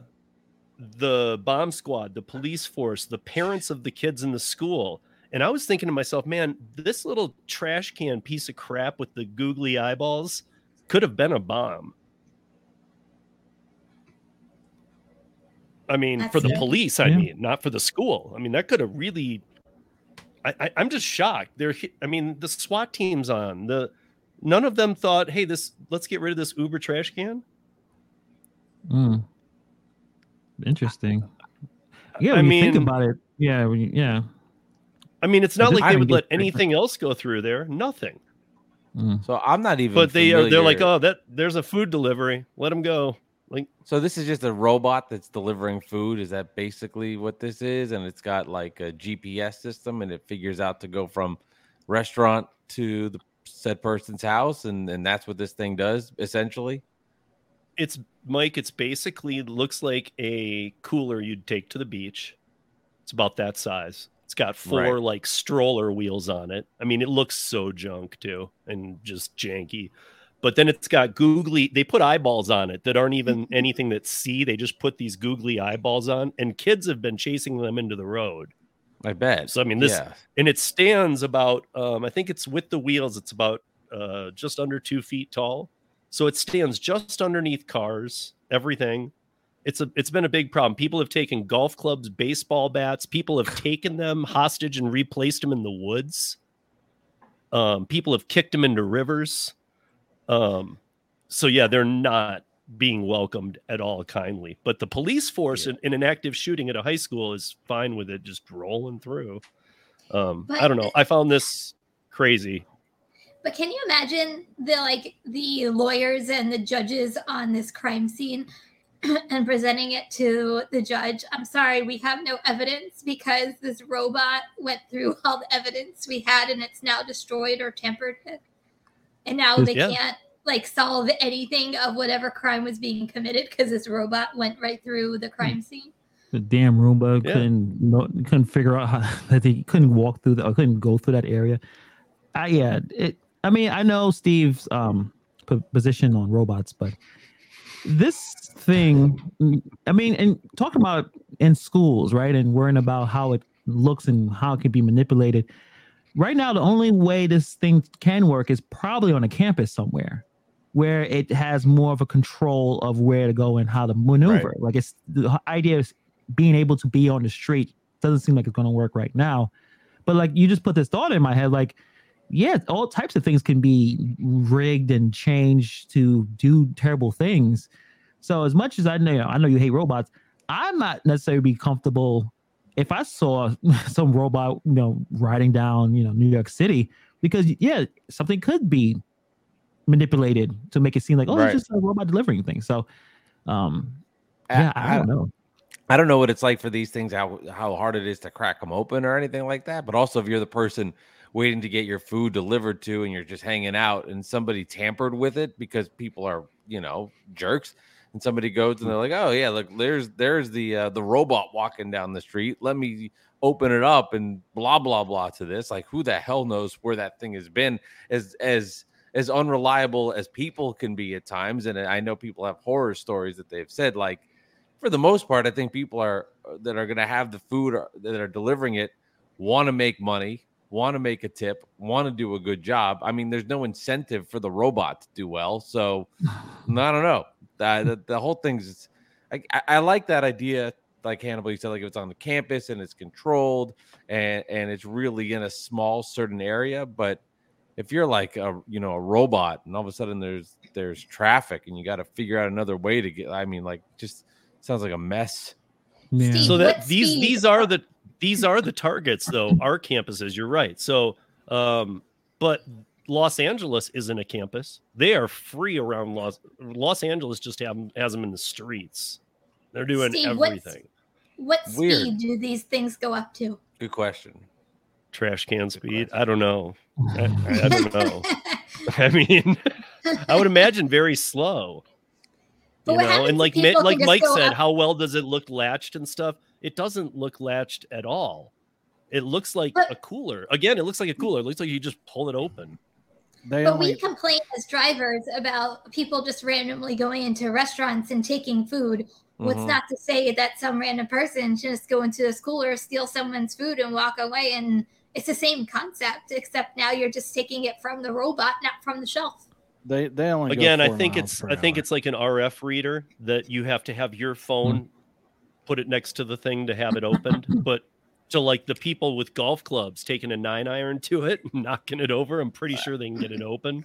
[SPEAKER 1] the bomb squad, the police force, the parents of the kids in the school. And I was thinking to myself, man, this little trash can piece of crap with the googly eyeballs could have been a bomb. I mean,
[SPEAKER 5] That's
[SPEAKER 1] for the
[SPEAKER 5] it.
[SPEAKER 1] police, I
[SPEAKER 2] Yeah.
[SPEAKER 1] mean, not for the school. I mean, that could have really. I, I, I'm just shocked. They're, I mean, the SWAT team's on. The none of them thought, hey, this let's get rid of this Uber trash can.
[SPEAKER 2] Mm. Interesting. Yeah,
[SPEAKER 1] I
[SPEAKER 2] when you think
[SPEAKER 1] mean-
[SPEAKER 2] about it, yeah, when you, yeah.
[SPEAKER 1] I mean, it's not
[SPEAKER 2] just
[SPEAKER 1] like they would let
[SPEAKER 2] get-
[SPEAKER 1] anything else go through there. Nothing.
[SPEAKER 2] Mm.
[SPEAKER 4] So I'm not even.
[SPEAKER 1] But they are they're like, oh, that there's a food delivery. Let them go. Like,
[SPEAKER 4] So this is just a robot that's delivering food. Is that basically what this is? And it's got like a GPS system, and it figures out to go from restaurant to the said person's house, and and that's what this thing does essentially.
[SPEAKER 1] it's Mike. It's basically looks like a cooler you'd take to the beach. It's about that size. It's got four
[SPEAKER 4] Right.
[SPEAKER 1] like stroller wheels on it. I mean, it looks so junk too, and just janky. But then it's got googly. They put eyeballs on it that aren't even anything that see. They just put these googly eyeballs on, and kids have been chasing them into the road.
[SPEAKER 4] I bet.
[SPEAKER 1] So I mean, this
[SPEAKER 4] yeah.
[SPEAKER 1] and it stands about um, i think it's with the wheels it's about uh, just under two feet tall. So it stands just underneath cars everything. It's a it's been a big problem. People have taken golf clubs baseball bats people have taken them hostage and replaced them in the woods. Um, people have kicked them into rivers. Um, so yeah they're not being welcomed at all kindly but the police force
[SPEAKER 4] Yeah.
[SPEAKER 1] in, in an active shooting at a high school is fine with it just rolling through um i don't know i found this crazy
[SPEAKER 5] But can you imagine the like the lawyers and the judges on this crime scene and presenting it to the judge? I'm sorry, we have no evidence because this robot went through all the evidence we had and it's now destroyed or tampered with. And now they
[SPEAKER 1] Yeah.
[SPEAKER 5] can't like solve anything of whatever crime was being committed because this robot went right through the crime scene.
[SPEAKER 2] The damn Roomba
[SPEAKER 1] Yeah.
[SPEAKER 2] couldn't no, couldn't figure out how that they couldn't walk through the or couldn't go through that area. I yeah, it. I mean, I know Steve's um p- position on robots, but this thing, I mean, and talking about in schools, right, and worrying about how it looks and how it can be manipulated. Right now, the only way this thing can work is probably on a campus somewhere where it has more of a control of where to go and how to maneuver. Like it's the idea is being able to be on the street doesn't seem like it's going to work right now. But like you just put this thought in my head, like, yeah, all types of things can be rigged and changed to do terrible things. So as much as I know, I know you hate robots, I'm not necessarily be comfortable if I saw some robot, you know, riding down, you know, New York City, because yeah, something could be manipulated to make it seem like oh,
[SPEAKER 4] Right.
[SPEAKER 2] it's just a robot delivering things. So, um,
[SPEAKER 4] I-
[SPEAKER 2] yeah, I,
[SPEAKER 4] I-
[SPEAKER 2] don't know.
[SPEAKER 4] I don't know what it's like for these things, how how hard it is to crack them open or anything like that. But also, if you're the person waiting to get your food delivered to, and you're just hanging out, and somebody tampered with it because people are, you know, jerks, and somebody goes and they're like, "Oh yeah, look, there's there's the uh, the robot walking down the street. Let me open it up and blah blah blah to this." Like, who the hell knows where that thing has been? As as as unreliable as people can be at times, and I know people have horror stories that they've said like for the most part, I think people are uh, that are going to have the food or, that are delivering it want to make money, want to make a tip, want to do a good job. I mean, there's no incentive for the robot to do well. So I don't know. The, the, the whole thing's. I, I like that idea. Like Hannibal, you said, like if it's on the campus and it's controlled and and it's really in a small certain area. But if you're like a you know a robot and all of a sudden there's there's traffic and you got to figure out another way to get. I mean, like just sounds like a mess.
[SPEAKER 2] Yeah.
[SPEAKER 5] Steve,
[SPEAKER 1] so that these
[SPEAKER 5] speed?
[SPEAKER 1] these are the these are the targets though our campuses you're right so um but los angeles isn't a campus they are free around los los angeles just have, has them in the streets they're doing
[SPEAKER 5] Steve,
[SPEAKER 1] everything
[SPEAKER 5] What
[SPEAKER 4] Weird.
[SPEAKER 5] speed do these things go up to?
[SPEAKER 4] Good question.
[SPEAKER 1] trash can
[SPEAKER 4] Good
[SPEAKER 1] speed
[SPEAKER 4] question.
[SPEAKER 1] i don't know I, I don't know i mean i would imagine very slow
[SPEAKER 5] But
[SPEAKER 1] you know and like Ma- like mike said
[SPEAKER 5] up-
[SPEAKER 1] how well does it look latched and stuff it doesn't look latched at all it looks like
[SPEAKER 5] But-
[SPEAKER 1] a cooler again it looks like a cooler it looks like you just pull it open
[SPEAKER 3] They
[SPEAKER 5] But
[SPEAKER 3] only
[SPEAKER 5] we complain as drivers about people just randomly going into restaurants and taking food. What's
[SPEAKER 4] Mhm.
[SPEAKER 5] not to say that some random person should just go into this cooler, steal someone's food, and walk away. And it's the same concept, except now you're just taking it from the robot, not from the shelf.
[SPEAKER 3] they they only
[SPEAKER 1] again i think it's
[SPEAKER 3] per
[SPEAKER 1] i think it's like an rf reader that you have to have your phone put it next to the thing to have it opened but to like the people with golf clubs taking a nine iron to it knocking it over i'm pretty sure they can get it open.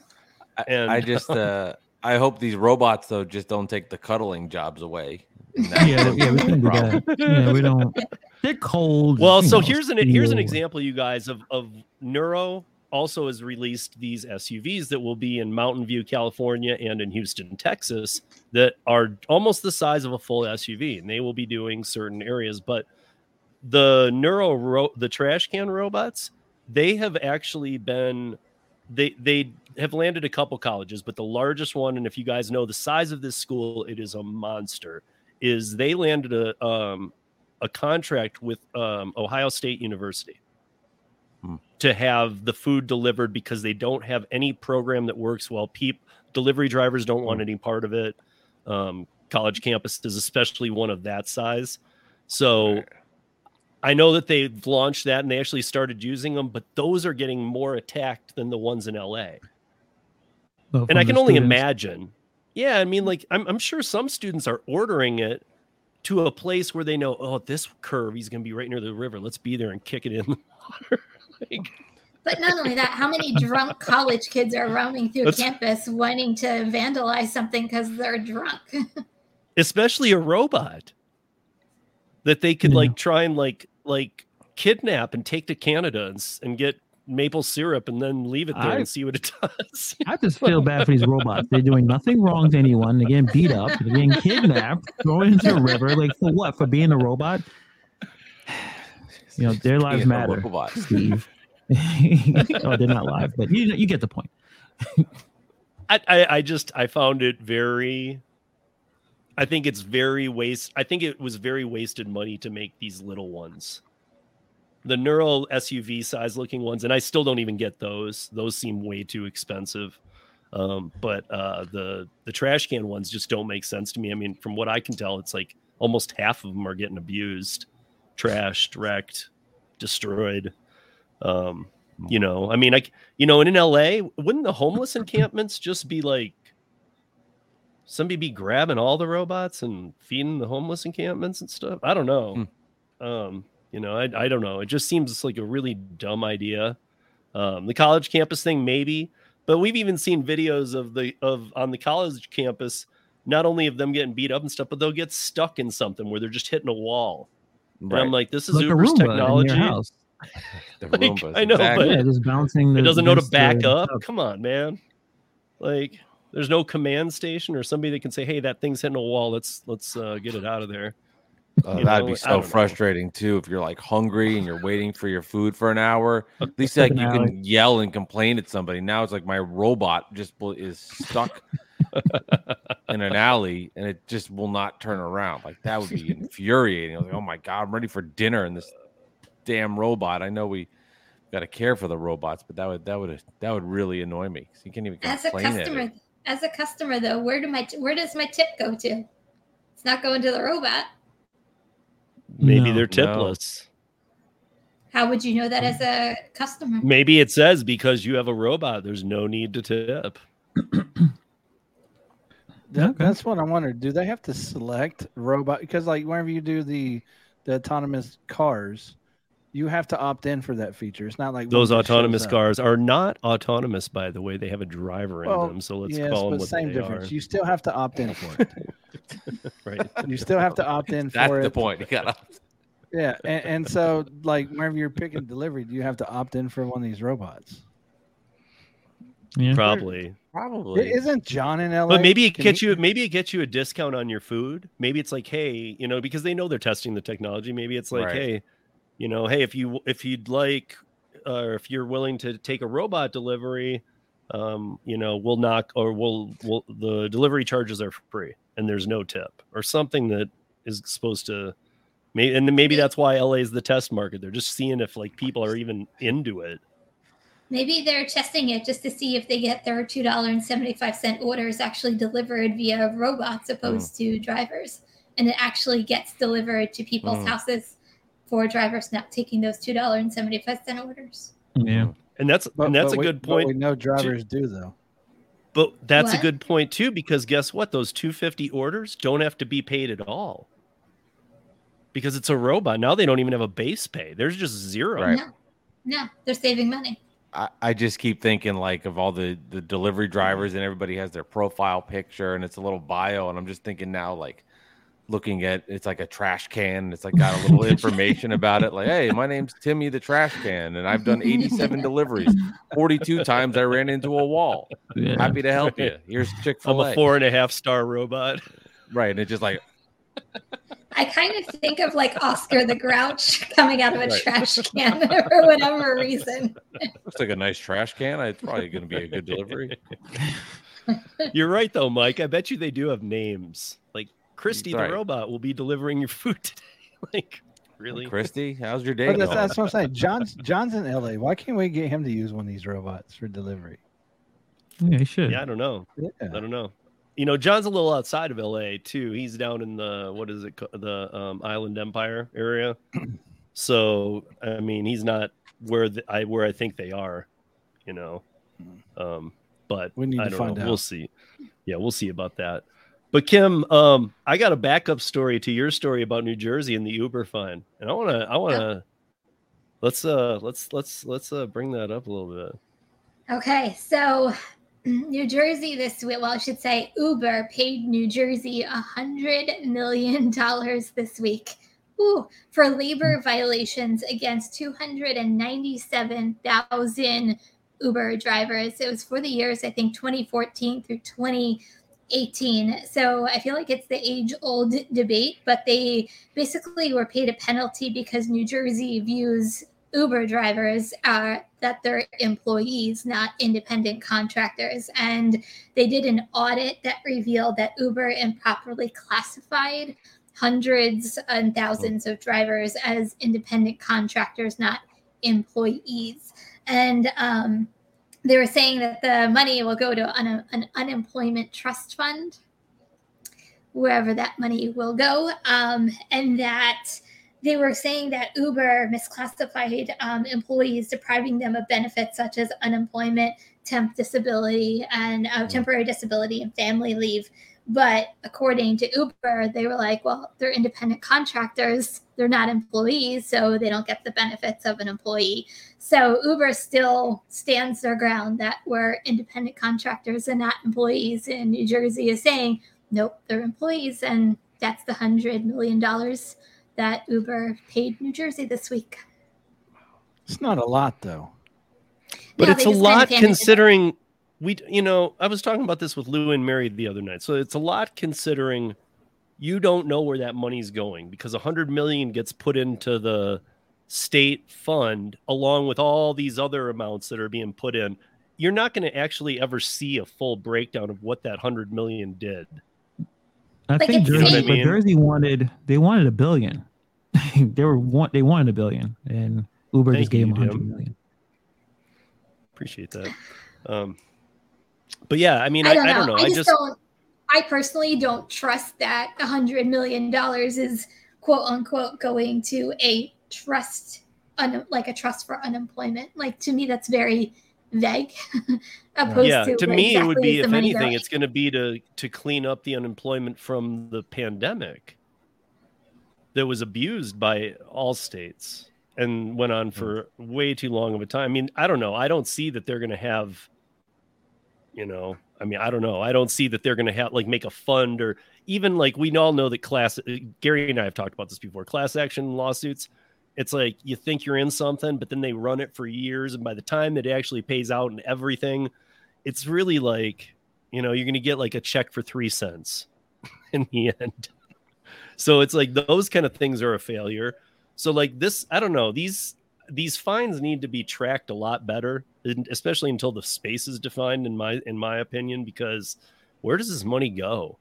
[SPEAKER 4] I,
[SPEAKER 1] And-
[SPEAKER 4] I just uh I hope these robots though just don't take the cuddling jobs away.
[SPEAKER 2] Yeah, yeah, we can do
[SPEAKER 4] problem.
[SPEAKER 2] that. Yeah, we don't. They're cold.
[SPEAKER 1] well so
[SPEAKER 2] know,
[SPEAKER 1] here's an here's an example you guys of of Nuro also has released these SUVs that will be in Mountain View, California, and in Houston, Texas, that are almost the size of a full SUV, and they will be doing certain areas. But the Nuro ro- the trash can robots, they have actually been they they have landed a couple colleges, but the largest one, and if you guys know the size of this school, it is a monster. Is they landed a um, a contract with um, Ohio State University
[SPEAKER 4] Hmm.
[SPEAKER 1] to have the food delivered because they don't have any program that works well. Peep delivery drivers don't want any part of it. Um, college campuses, especially one of that size. So I know that they've launched that and they actually started using them, but those are getting more attacked than the ones in LA.
[SPEAKER 2] Well,
[SPEAKER 1] And I can only
[SPEAKER 2] students.
[SPEAKER 1] imagine. Yeah, I mean, like I'm, I'm sure some students are ordering it to a place where they know, oh, this curve, he's going to be right near the river. Let's be there and kick it in the water. like,
[SPEAKER 5] But not only that, how many drunk college kids are roaming through
[SPEAKER 1] That's-
[SPEAKER 5] campus wanting to vandalize something because they're drunk?
[SPEAKER 1] especially a robot that they could
[SPEAKER 2] Yeah.
[SPEAKER 1] like try and like like kidnap and take to Canada and, and get maple syrup and then leave it there
[SPEAKER 2] I-
[SPEAKER 1] and see what it does.
[SPEAKER 2] I just feel bad for these robots. They're doing nothing wrong to anyone. They're getting beat up. They're getting kidnapped, thrown into the river. Like for what? For being a robot? You know, their lives
[SPEAKER 4] Being a
[SPEAKER 2] matter,
[SPEAKER 4] robot.
[SPEAKER 2] Steve. oh, they're not live, but you you get the point.
[SPEAKER 1] I, I I just I found it very I think it's very waste I think it was very wasted money to make these little ones. The Nuro SUV size looking ones, and I still don't even get those. Those seem way too expensive. Um, but uh, the the trash can ones just don't make sense to me. I mean, from what I can tell, it's like almost half of them are getting abused, trashed, wrecked, destroyed. Um, you know, I mean, c- you know, and in LA, wouldn't the homeless encampments just be like somebody be grabbing all the robots and feeding the homeless encampments and stuff? I don't know. Um, you know, I, I don't know. It just seems like a really dumb idea. Um, the college campus thing, maybe, but we've even seen videos of the of on the college campus, not only of them getting beat up and stuff, but they'll get stuck in something where they're just hitting a wall And I'm like, this is
[SPEAKER 2] like
[SPEAKER 1] Uber's
[SPEAKER 2] Roomba in your
[SPEAKER 1] technology.
[SPEAKER 4] The
[SPEAKER 1] Like, I know, but-
[SPEAKER 2] Yeah, just bouncing. The,
[SPEAKER 1] It doesn't know to back
[SPEAKER 2] the
[SPEAKER 1] up.
[SPEAKER 2] tub.
[SPEAKER 1] Come on, man. Like, there's no command station or somebody that can say, "Hey, that thing's hitting a wall. Let's let's uh, get it out of there." You
[SPEAKER 4] that'd
[SPEAKER 1] know,
[SPEAKER 4] be so
[SPEAKER 1] don't know.
[SPEAKER 4] frustrating too. If you're like hungry and you're waiting for your food for an hour, at least like you can yell and complain at somebody. Now it's like my robot just is stuck in an alley and it just will not turn around. Like that would be infuriating. I was like, oh my god, I'm ready for dinner and this damn robot. I know we got to care for the robots, but that would that would that would really annoy me. you can't even
[SPEAKER 5] As a
[SPEAKER 4] complain at
[SPEAKER 5] customer,
[SPEAKER 4] it.
[SPEAKER 5] As a customer though, where do my where does my tip go to? It's not going to the robot.
[SPEAKER 1] Maybe
[SPEAKER 2] No.
[SPEAKER 1] they're
[SPEAKER 4] No.
[SPEAKER 1] tipless.
[SPEAKER 5] How would you know that as a customer?
[SPEAKER 1] Maybe it says because you have a robot, there's no need to tip.
[SPEAKER 3] That,
[SPEAKER 2] Okay.
[SPEAKER 3] That's what I wonder. Do they have to select robot? Because like whenever you do the the autonomous cars, you have to opt in for that feature. It's not like
[SPEAKER 1] Those
[SPEAKER 3] one that shows
[SPEAKER 1] autonomous cars are not autonomous, by the way. They have a driver in them, so let's
[SPEAKER 3] yes,
[SPEAKER 1] call them
[SPEAKER 3] but
[SPEAKER 1] what
[SPEAKER 3] same
[SPEAKER 1] they
[SPEAKER 3] difference.
[SPEAKER 1] are.
[SPEAKER 3] You still have to opt in for it.
[SPEAKER 1] Right?
[SPEAKER 3] you still have to opt in
[SPEAKER 4] That's
[SPEAKER 3] for
[SPEAKER 4] the
[SPEAKER 3] it.
[SPEAKER 4] point. You gotta
[SPEAKER 3] Yeah, and, and so like whenever you're picking delivery, do you have to opt in for one of these robots?
[SPEAKER 2] Yeah.
[SPEAKER 1] Probably.
[SPEAKER 4] probably
[SPEAKER 3] Isn't John in LA?
[SPEAKER 1] But maybe it
[SPEAKER 3] Can
[SPEAKER 1] gets
[SPEAKER 3] he-
[SPEAKER 1] you maybe it gets you a discount on your food. Maybe it's like, hey, you know, because they know they're testing the technology. Maybe it's like,
[SPEAKER 4] Right.
[SPEAKER 1] hey, you know, hey, if you if you'd like or if you're willing to take a robot delivery, um, you know, we'll knock or we'll we'll the delivery charges are free and there's no tip or something that is supposed to maybe and then maybe that's why LA is the test market. They're just seeing if like people are even into it.
[SPEAKER 5] Maybe they're testing it just to see if they get their two dollar and seventy five cent orders actually delivered via robots opposed to drivers, and it actually gets delivered to people's
[SPEAKER 4] Mm.
[SPEAKER 5] houses for drivers not taking those two dollar and seventy five cent orders.
[SPEAKER 2] Yeah.
[SPEAKER 1] And that's
[SPEAKER 3] But-
[SPEAKER 1] and that's a
[SPEAKER 3] we-
[SPEAKER 1] good point.
[SPEAKER 3] We know drivers do though.
[SPEAKER 1] But that's a good point too, because guess what? Those 250 orders don't have to be paid at all. Because it's a robot. Now they don't even have a base pay. There's just zero.
[SPEAKER 4] Right.
[SPEAKER 5] No, no, they're saving money.
[SPEAKER 4] I, I just keep thinking like of all the the delivery drivers and everybody has their profile picture and it's a little bio and I'm just thinking now like looking at it's like a trash can it's like got a little information about it like hey my name's Timmy the trash can and I've done 87 deliveries 42 times I ran into a wall
[SPEAKER 2] Yeah.
[SPEAKER 4] happy to help you here's
[SPEAKER 1] I'm
[SPEAKER 4] Chick-fil-A
[SPEAKER 1] a four and a half star robot.
[SPEAKER 4] right and it's just like
[SPEAKER 5] I kind of think of like Oscar the Grouch coming out of a
[SPEAKER 4] Right.
[SPEAKER 5] trash can for whatever reason.
[SPEAKER 4] looks like a nice trash can it's probably going to be a good delivery
[SPEAKER 1] You're right though, Mike. I bet you they do have names. Like Christy
[SPEAKER 4] Right.
[SPEAKER 1] the robot will be delivering your food today. like really?
[SPEAKER 4] Christy how's your day
[SPEAKER 3] But that's, that's what I'm saying. John's John's in LA. Why can't we get him to use one of these robots for delivery?
[SPEAKER 2] Yeah, he should.
[SPEAKER 1] Yeah, I don't know.
[SPEAKER 3] Yeah.
[SPEAKER 1] I don't know. You know, John's a little outside of LA too. He's down in the what is it, the um, Inland Empire area. So I mean, he's not where the, I where I think they are. You know, um, but
[SPEAKER 3] We need
[SPEAKER 1] I
[SPEAKER 3] to
[SPEAKER 1] don't
[SPEAKER 3] find
[SPEAKER 1] know.
[SPEAKER 3] out.
[SPEAKER 1] We'll see. Yeah, we'll see about that. But Kim, um, I got a backup story to your story about New Jersey and the Uber fine, and I want to, I want to, let's, uh, let's, let's, let's, uh, bring that up a little bit.
[SPEAKER 5] Okay, so New Jersey this week, well, I should say Uber paid New Jersey a hundred million dollars this week. Ooh, for labor violations against 297,000 Uber drivers. It was for the years, I think, 2014 through 2018. So I feel like it's the age old debate, but they basically were paid a penalty because New Jersey views Uber drivers are that they're employees, not independent contractors. And they did an audit that revealed that Uber improperly classified hundreds and thousands of drivers as independent contractors, not employees. And um, they were saying that the money will go to un- an unemployment trust fund, wherever that money will go, um, and that they were saying that Uber misclassified um, employees, depriving them of benefits such as unemployment, temp disability, and uh, temporary disability and family leave. But according to Uber, they were like, well, they're independent contractors. They're not employees, so they don't get the benefits of an employee. So Uber still stands their ground that we're independent contractors and not employees. And New Jersey is saying, nope, they're employees. And that's the $100 million that Uber paid New Jersey this week.
[SPEAKER 3] It's not a lot though.
[SPEAKER 1] but
[SPEAKER 5] No,
[SPEAKER 1] it's a lot
[SPEAKER 5] handed it out.
[SPEAKER 1] considering we you know i was talking about this with lou and mary the other night so it's a lot considering you don't know where that money's going because a hundred million gets put into the state fund along with all these other amounts that are being put in you're not going to actually ever see a full breakdown of what that hundred million did
[SPEAKER 2] I
[SPEAKER 5] Like,
[SPEAKER 2] think
[SPEAKER 5] it's
[SPEAKER 2] Jersey,
[SPEAKER 1] safe.
[SPEAKER 2] but Jersey wanted they wanted a billion. they were want they wanted a billion, and Uber
[SPEAKER 1] Thank
[SPEAKER 2] just gave them a hundred
[SPEAKER 1] Jim.
[SPEAKER 2] million.
[SPEAKER 1] appreciate that um but yeah i mean i,
[SPEAKER 5] I don't know.
[SPEAKER 1] I don't know
[SPEAKER 5] I
[SPEAKER 1] i
[SPEAKER 5] just,
[SPEAKER 1] just
[SPEAKER 5] don't. I personally don't trust that a hundred million dollars is quote unquote going to a trust, un, like a trust for unemployment. Like to me, that's very vague. opposed
[SPEAKER 1] yeah
[SPEAKER 5] to,
[SPEAKER 1] to
[SPEAKER 5] where
[SPEAKER 1] me it would be if anything
[SPEAKER 5] going.
[SPEAKER 1] it's going to be to to clean up the unemployment from the pandemic that was abused by all states and went on for way too long of a time i mean i don't know i don't see that they're going to have you know i mean i don't know. I don't see that they're going to have like make a fund or even like we all know that class uh, gary and i have talked about this before class action lawsuits it's like you think you're in something but then they run it for years and by the time it actually pays out and everything it's really like you know you're going to get like a check for three cents in the end. So it's like those kind of things are a failure. So like this i don't know these these fines need to be tracked a lot better especially until the space is defined in my in my opinion because where does this money go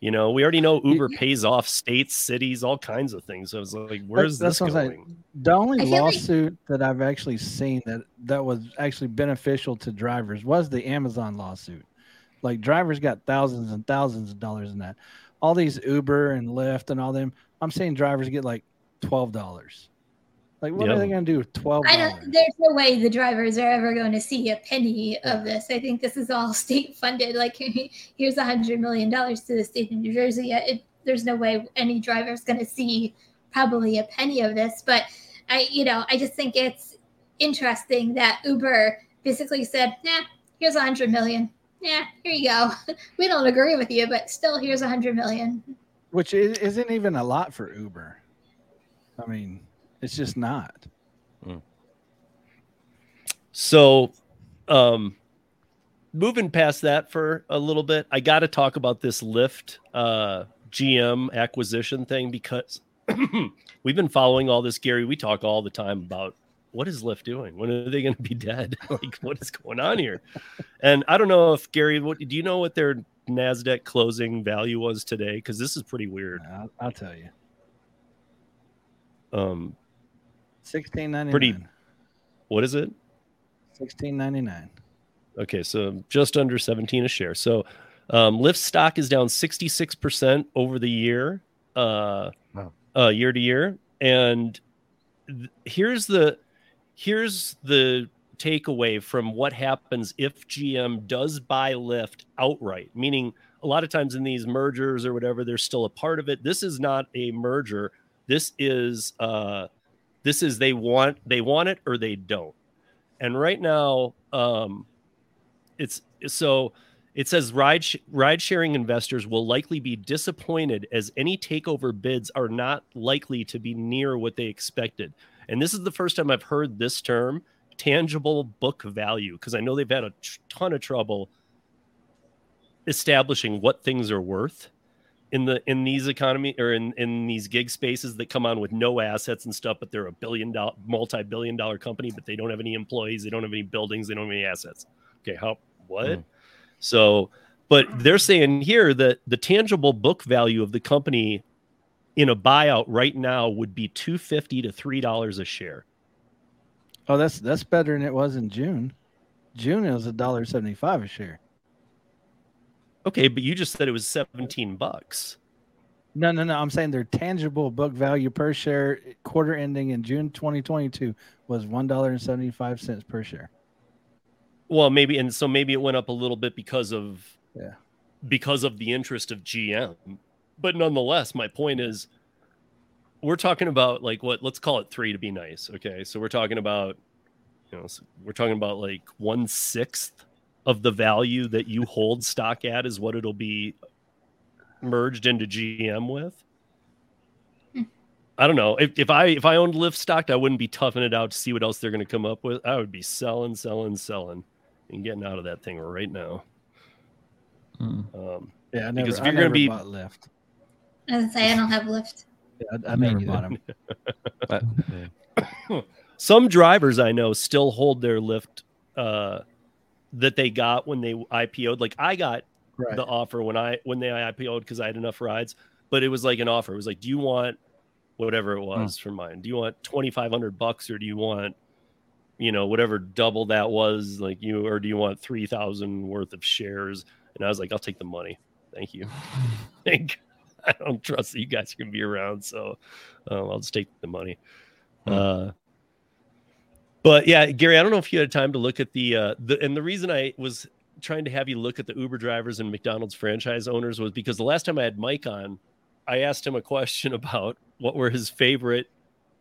[SPEAKER 1] you know we already know uber pays off states cities all kinds of things so it's like where's
[SPEAKER 3] That's-
[SPEAKER 1] this
[SPEAKER 3] that's what
[SPEAKER 1] going
[SPEAKER 3] The only
[SPEAKER 5] I feel like-
[SPEAKER 3] lawsuit that I've actually seen that that was actually beneficial to drivers was the Amazon lawsuit. Like drivers got thousands and thousands of dollars in that. All these Uber and Lyft and all them, I'm seeing drivers get like twelve dollars. Like what
[SPEAKER 1] Yeah.
[SPEAKER 3] are they going to do with twelve
[SPEAKER 5] I don't. There's no way the drivers are ever going to see a penny of this. I think this is all state funded. Like here's a hundred million dollars to the state of New Jersey. It, there's no way any driver is going to see probably a penny of this. But I, you know, I just think it's interesting that Uber basically said, "Nah, here's a hundred million. Yeah, here you go. we don't agree with you, but still, here's a hundred million.
[SPEAKER 3] Which isn't even a lot for Uber. I mean, it's just not.
[SPEAKER 1] So, um, moving past that for a little bit, I got to talk about this Lyft uh, GM acquisition thing because we've been following all this, Gary. We talk all the time about what is Lyft doing? When are they going to be dead? like, what is going on here? And I don't know if Gary, what do you know what their Nasdaq closing value was today? Because this is pretty weird.
[SPEAKER 3] I'll, I'll tell you.
[SPEAKER 1] Um,
[SPEAKER 3] Sixteen ninety
[SPEAKER 1] Pretty- what is it?
[SPEAKER 3] Sixteen ninety nine.
[SPEAKER 1] Okay, so just under 17 a share. So um, Lyft stock is down 66% over the year, uh,
[SPEAKER 4] Wow.
[SPEAKER 1] uh, year to year. And th- here's the here's the takeaway from what happens if GM does buy Lyft outright, meaning a lot of times in these mergers or whatever, there's still a part of it. This is not a merger. This is uh, this is they want they want it or they don't. And right now, um, it's so it says ride ride sharing investors will likely be disappointed as any takeover bids are not likely to be near what they expected. And this is the first time I've heard this term tangible book value because I know they've had a ton of trouble establishing what things are worth in the in these economy or in in these gig spaces that come on with no assets and stuff but they're a billion dollar multi-billion dollar company but they don't have any employees they don't have any buildings they don't have any assets okay how what
[SPEAKER 4] Mm.
[SPEAKER 1] so but they're saying here that the tangible book value of the company in a buyout right now would be 250 to 3 dollars a share
[SPEAKER 3] Oh, that's that's better than it was in June. June it was a dollar seventy five a share.
[SPEAKER 1] Okay but you just said it was 17 bucks
[SPEAKER 3] No, no, no. I'm saying their tangible book value per share quarter ending in June 2022 was one dollar and seventy five cents per share.
[SPEAKER 1] well maybe and so maybe it went up a little bit because of
[SPEAKER 3] Yeah.
[SPEAKER 1] because of the interest of gm but nonetheless my point is we're talking about like what let's call it three to be nice okay so we're talking about you know so we're talking about like one sixth of the value that you hold stock at is what it'll be merged into gm with I don't know if, if I if I owned Lyft stock, I wouldn't be toughing it out to see what else they're going to come up with. I would be selling, selling, selling, and getting out of that thing right now.
[SPEAKER 2] Mm.
[SPEAKER 1] Um,
[SPEAKER 3] Yeah, I never.
[SPEAKER 1] Because if you're gonna be-
[SPEAKER 3] bought Lyft.
[SPEAKER 5] I was gonna say I don't have Lyft.
[SPEAKER 3] Yeah, I, I never
[SPEAKER 2] Neither.
[SPEAKER 3] bought them.
[SPEAKER 4] But, yeah.
[SPEAKER 1] some drivers I know still hold their Lyft uh, that they got when they IPO'd. Like I got
[SPEAKER 3] Right.
[SPEAKER 1] the offer when I when they IPO'd because I had enough rides, but it was like an offer. It was like, do you want whatever it was for mine? Do you want twenty five hundred bucks or do you want you know whatever double that was like you or do you want three thousand worth of shares? And I was like, I'll take the money. Thank you. Thank. I don't trust that you guys are gonna be around, so um, I'll just take the money.
[SPEAKER 4] Hmm.
[SPEAKER 1] Uh, but yeah, Gary, I don't know if you had time to look at the uh, the and the reason I was trying to have you look at the Uber drivers and McDonald's franchise owners was because the last time I had Mike on, I asked him a question about what were his favorite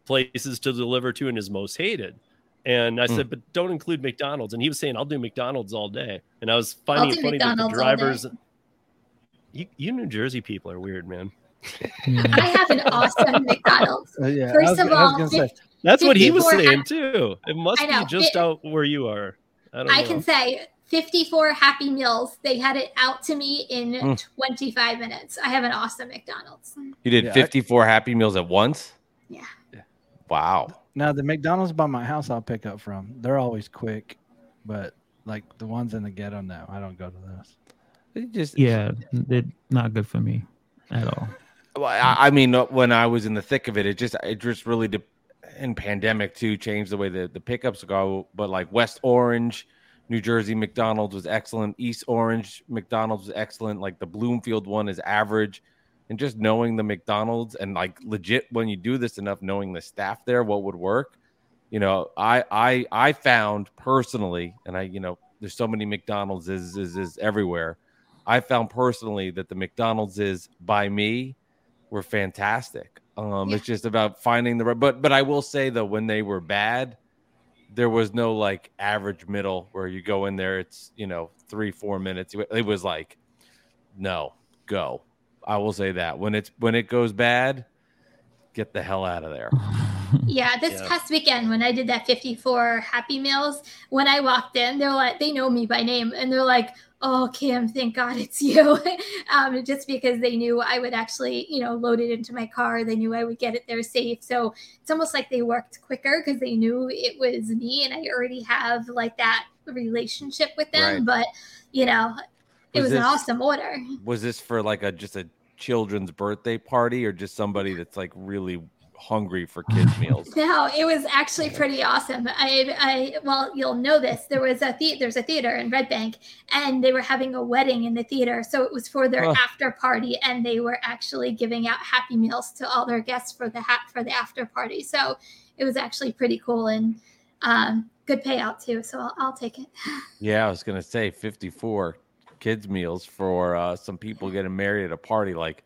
[SPEAKER 1] places to deliver to and his most hated. And I
[SPEAKER 4] Hmm.
[SPEAKER 1] said, but don't include McDonald's. And he was saying, I'll do McDonald's all day. And I was finding it funny that the
[SPEAKER 5] McDonald's all day.
[SPEAKER 1] drivers. You, you New Jersey people are weird, man.
[SPEAKER 5] I have an awesome McDonald's.
[SPEAKER 3] Uh, yeah,
[SPEAKER 5] First
[SPEAKER 3] was,
[SPEAKER 5] of all,
[SPEAKER 3] gonna say,
[SPEAKER 1] That's what he was
[SPEAKER 5] 54
[SPEAKER 1] saying too. It must be just
[SPEAKER 5] It-
[SPEAKER 1] out where you are. I don't
[SPEAKER 5] I
[SPEAKER 1] know.
[SPEAKER 5] can say 54 Happy Meals. They had it out to me in
[SPEAKER 4] Mm.
[SPEAKER 5] 25 minutes. I have an awesome McDonald's.
[SPEAKER 4] You did
[SPEAKER 3] Yeah, I-
[SPEAKER 4] 54 Happy Meals at once?
[SPEAKER 5] Yeah.
[SPEAKER 4] Wow.
[SPEAKER 3] now the McDonald's by my house, I'll pick up from. They're always quick, but like the ones in the ghetto, no, I don't go to those.
[SPEAKER 4] It just
[SPEAKER 2] yeah, they're not good for me at all.
[SPEAKER 4] Well, I, I mean, uh, when I was in the thick of it, it just it just really de- in pandemic too changed the way the the pickups go. But like West Orange, New Jersey McDonald's was excellent. East Orange McDonald's was excellent. Like the Bloomfield one is average. And just knowing the McDonald's and like legit when you do this enough, knowing the staff there, what would work. You know, I I I found personally, and I you know, there's so many McDonald's is is, is everywhere. I found personally that the McDonald's is by me were fantastic. Um,
[SPEAKER 5] Yeah.
[SPEAKER 4] It's just about finding the right. But but I will say though, when they were bad, there was no like average middle where you go in there. It's you know three four minutes. It was like no go. I will say that when it's when it goes bad, get the hell out of there.
[SPEAKER 5] Yeah, this
[SPEAKER 1] Yeah.
[SPEAKER 5] past weekend when I did that 54 Happy Meals, when I walked in, they're like, they know me by name and they're like, oh, Kim, thank God it's you. um, just because they knew I would actually, you know, load it into my car. They knew I would get it there safe. So it's almost like they worked quicker because they knew it was me and I already have like that relationship with them.
[SPEAKER 4] Right.
[SPEAKER 5] But, you know, it
[SPEAKER 4] Was
[SPEAKER 5] was an awesome order.
[SPEAKER 4] Was this for like a just a children's birthday party or just somebody that's like really hungry for kids meals?
[SPEAKER 5] No, it was actually pretty awesome. I, I, well, you'll know this. There was a the- there's a theater in Red Bank, and they were having a wedding in the theater, so it was for their
[SPEAKER 4] Huh.
[SPEAKER 5] after party, and they were actually giving out Happy Meals to all their guests for the hat for the after party. So it was actually pretty cool and um, good payout too. So I'll, I'll take it.
[SPEAKER 4] Yeah, I was gonna say 54 kids meals for uh, some people getting married at a party. Like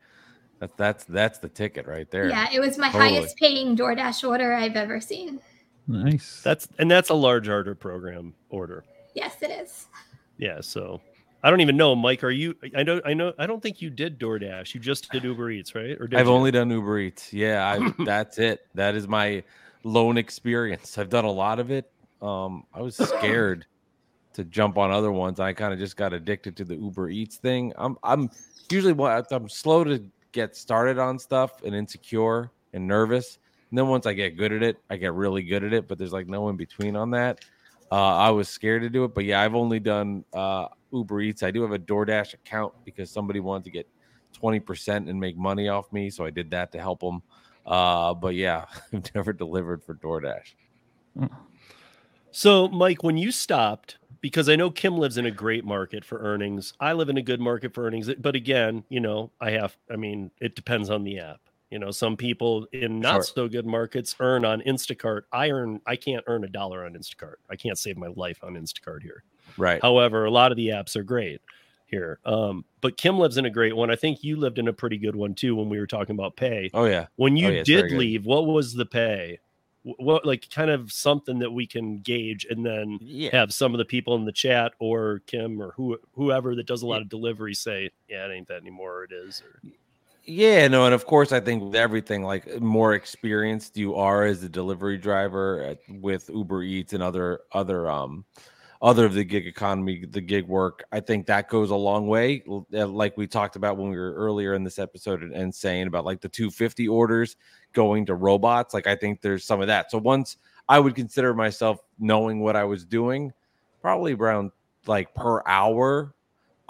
[SPEAKER 4] that, that's that's the ticket right there.
[SPEAKER 5] Yeah, it was my
[SPEAKER 4] Totally.
[SPEAKER 5] highest paying DoorDash order I've ever seen.
[SPEAKER 2] nice.
[SPEAKER 1] That's and that's a large order program order.
[SPEAKER 5] Yes, it is.
[SPEAKER 1] Yeah, so I don't even know, Mike. Are you? I know, I know. I don't think you did DoorDash. You just did Uber Eats, right? Or did
[SPEAKER 4] I've
[SPEAKER 1] you?
[SPEAKER 4] only done Uber Eats. Yeah, I, that's it. That is my lone experience. I've done a lot of it. Um, I was scared to jump on other ones. I kind of just got addicted to the Uber Eats thing. I'm I'm usually what I'm slow to get started on stuff and insecure and nervous. And then once I get good at it, I get really good at it. But there's like no in between on that. Uh, I was scared to do it, but yeah, I've only done uh, Uber Eats. I do have a DoorDash account because somebody wanted to get 20% and make money off me. So I did that to help them. Uh, but yeah, I've never delivered for DoorDash.
[SPEAKER 1] So, Mike, when you stopped, because I know Kim lives in a great market for earnings, I live in a good market for earnings. But again, you know, I have. I mean, it depends on the app. You know, some people in not
[SPEAKER 4] Sure.
[SPEAKER 1] so good markets earn on Instacart. I earn. I can't earn a dollar on Instacart. I can't save my life on Instacart here.
[SPEAKER 4] Right.
[SPEAKER 1] However, a lot of the apps are great here. Um, but Kim lives in a great one. I think you lived in a pretty good one too when we were talking about pay.
[SPEAKER 4] Oh yeah.
[SPEAKER 1] When you
[SPEAKER 4] Oh, yeah,
[SPEAKER 1] did leave, what was the pay? Wh- What like kind of something that we can gauge and then
[SPEAKER 4] Yeah.
[SPEAKER 1] have some of the people in the chat or Kim or who whoever that does a lot of delivery say, yeah, it ain't that anymore. It is. Or,
[SPEAKER 4] Yeah, no, and of course, I think with everything, like more experienced you are as a delivery driver at, with Uber Eats and other other um other of the gig economy, the gig work, I think that goes a long way. uh, Like we talked about when we were earlier in this episode and saying about like the 250 orders going to robots, like I think there's some of that. So once I would consider myself knowing what I was doing, probably around like per hour,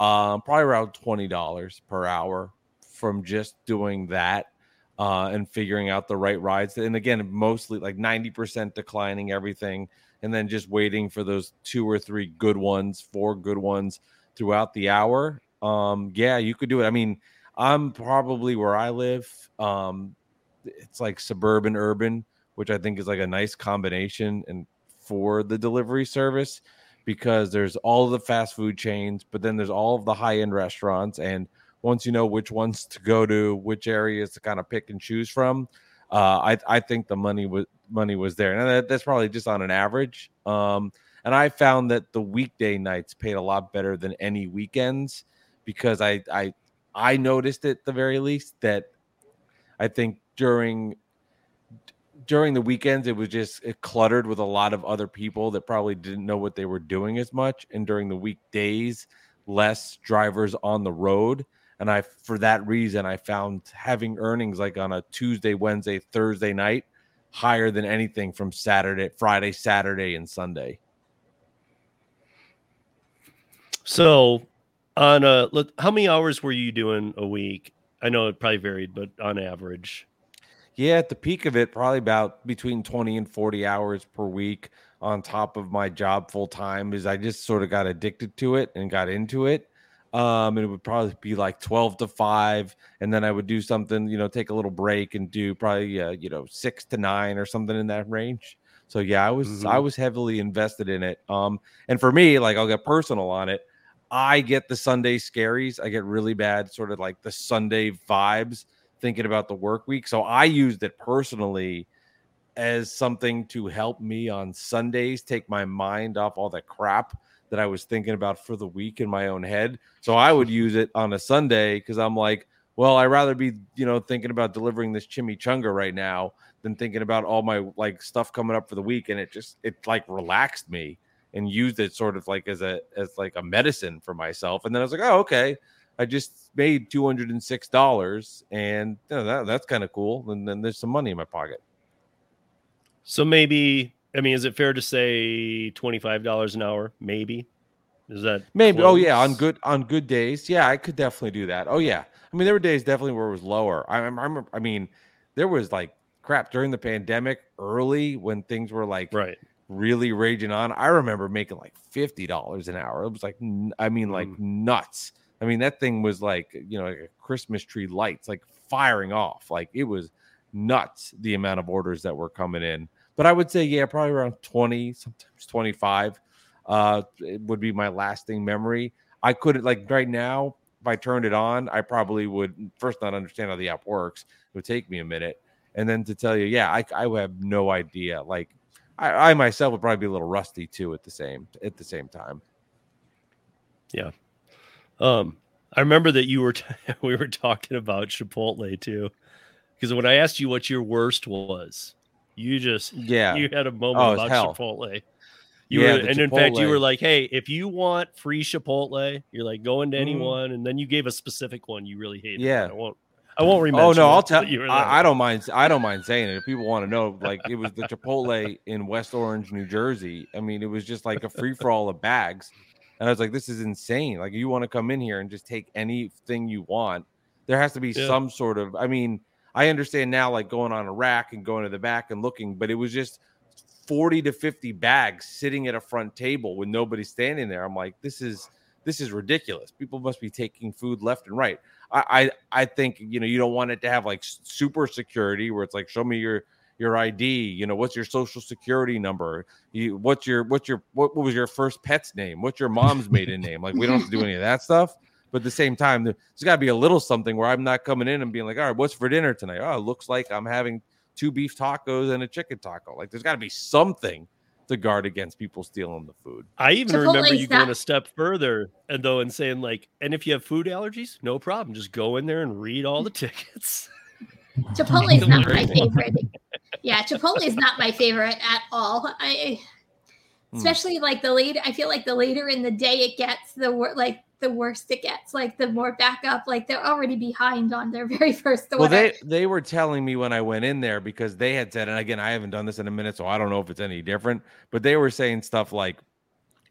[SPEAKER 4] um, probably around twenty dollars per hour from just doing that uh, and figuring out the right rides. And again, mostly like 90% declining everything and then just waiting for those two or three good ones, four good ones throughout the hour. Um, yeah, you could do it. I mean, I'm probably where I live. Um, it's like suburban urban, which I think is like a nice combination and for the delivery service because there's all of the fast food chains, but then there's all of the high end restaurants and once you know which ones to go to, which areas to kind of pick and choose from, uh, I I think the money was money was there, and that, that's probably just on an average. Um, and I found that the weekday nights paid a lot better than any weekends because I I I noticed at the very least that I think during during the weekends it was just it cluttered with a lot of other people that probably didn't know what they were doing as much and during the weekdays less drivers on the road and I, for that reason, I found having earnings like on a Tuesday, Wednesday, Thursday night higher than anything from Saturday, Friday, Saturday, and Sunday.
[SPEAKER 1] So, on a look, how many hours were you doing a week? I know it probably varied, but on average,
[SPEAKER 4] yeah, at the peak of it, probably about between 20 and 40 hours per week on top of my job full time. Is I just sort of got addicted to it and got into it um, and it would probably be like 12 to 5 and then i would do something you know take a little break and do probably uh, you know 6 to 9 or something in that range so yeah i was mm-hmm. i was heavily invested in it um and for me like i'll get personal on it i get the sunday scaries i get really bad sort of like the sunday vibes thinking about the work week so i used it personally as something to help me on sundays take my mind off all the crap that I was thinking about for the week in my own head. So I would use it on a Sunday because I'm like, well, I'd rather be, you know, thinking about delivering this chimichanga right now than thinking about all my like stuff coming up for the week. And it just it like relaxed me and used it sort of like as a as like a medicine for myself. And then I was like, oh, okay. I just made two hundred and six dollars, and you know, that, that's kind of cool. And then there's some money in my pocket.
[SPEAKER 1] So maybe I mean, is it fair to say twenty five dollars an hour? Maybe. Is that
[SPEAKER 4] maybe? Close? Oh yeah, on good on good days, yeah, I could definitely do that. Oh yeah, I mean, there were days definitely where it was lower. I, I remember. I mean, there was like crap during the pandemic, early when things were like
[SPEAKER 1] right
[SPEAKER 4] really raging on. I remember making like fifty dollars an hour. It was like, I mean, like mm. nuts. I mean, that thing was like you know, like a Christmas tree lights, like firing off. Like it was nuts the amount of orders that were coming in. But I would say, yeah, probably around 20, sometimes 25 uh, it would be my lasting memory. I couldn't, like right now, if I turned it on, I probably would first not understand how the app works. It would take me a minute. And then to tell you, yeah, I, I have no idea. Like, I, I myself would probably be a little rusty too at the same at the same time.
[SPEAKER 1] Yeah. Um, I remember that you were t- we were talking about Chipotle too, because when I asked you what your worst was, you just
[SPEAKER 4] yeah,
[SPEAKER 1] you had a moment oh, about
[SPEAKER 4] hell.
[SPEAKER 1] Chipotle. You yeah, were, and Chipotle. in fact, you were like, "Hey, if you want free Chipotle, you're like going to mm-hmm. anyone." And then you gave a specific one you really hated.
[SPEAKER 4] Yeah,
[SPEAKER 1] I won't. I won't remember.
[SPEAKER 4] Oh no, I'll tell you. I, I, don't mind. I don't mind saying it. If people want to know, like it was the Chipotle in West Orange, New Jersey. I mean, it was just like a free for all of bags, and I was like, "This is insane!" Like, you want to come in here and just take anything you want. There has to be yeah. some sort of. I mean, I understand now, like going on a rack and going to the back and looking, but it was just 40 to 50 bags sitting at a front table with nobody standing there. I'm like, this is this is ridiculous. People must be taking food left and right. I, I I think you know you don't want it to have like super security where it's like show me your your ID. You know what's your social security number? You what's your what's your what, what was your first pet's name? What's your mom's maiden name? Like we don't have to do any of that stuff. But at the same time, there's got to be a little something where I'm not coming in and being like, all right, what's for dinner tonight? Oh, it looks like I'm having two beef tacos and a chicken taco. Like there's got to be something to guard against people stealing the food.
[SPEAKER 1] I even
[SPEAKER 5] Chipotle's
[SPEAKER 1] remember you going a step further and though and saying like, and if you have food allergies, no problem, just go in there and read all the tickets.
[SPEAKER 5] Chipotle is not my favorite. Yeah, Chipotle is not my favorite at all. I
[SPEAKER 4] Hmm.
[SPEAKER 5] especially like the later. I feel like the later in the day it gets, the wor- like the worse it gets. Like the more backup, like they're already behind on their very first order.
[SPEAKER 4] Well, they they were telling me when I went in there because they had said, and again, I haven't done this in a minute, so I don't know if it's any different. But they were saying stuff like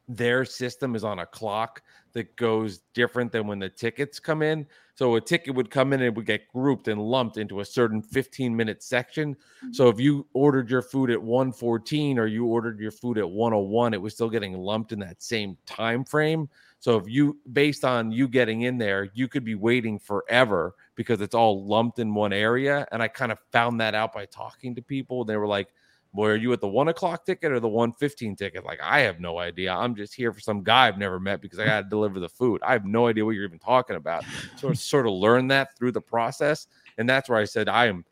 [SPEAKER 4] their system is on a clock that goes different than when the tickets come in. So a ticket would come in and it would get grouped and lumped into a certain 15 minute section. So mm-hmm. if you ordered your food at 114 or you ordered your food at 101, it was still getting lumped in that same time frame. So if you based on you getting in there, you could be waiting forever because it's all lumped in one area. And I kind of found that out by talking to people. They were like, Boy, are you at the one o'clock ticket or the 115 ticket? Like, I have no idea. I'm just here for some guy I've never met because I got to deliver the food. I have no idea what you're even talking about. So sort of learned that through the process. And that's where I said, I am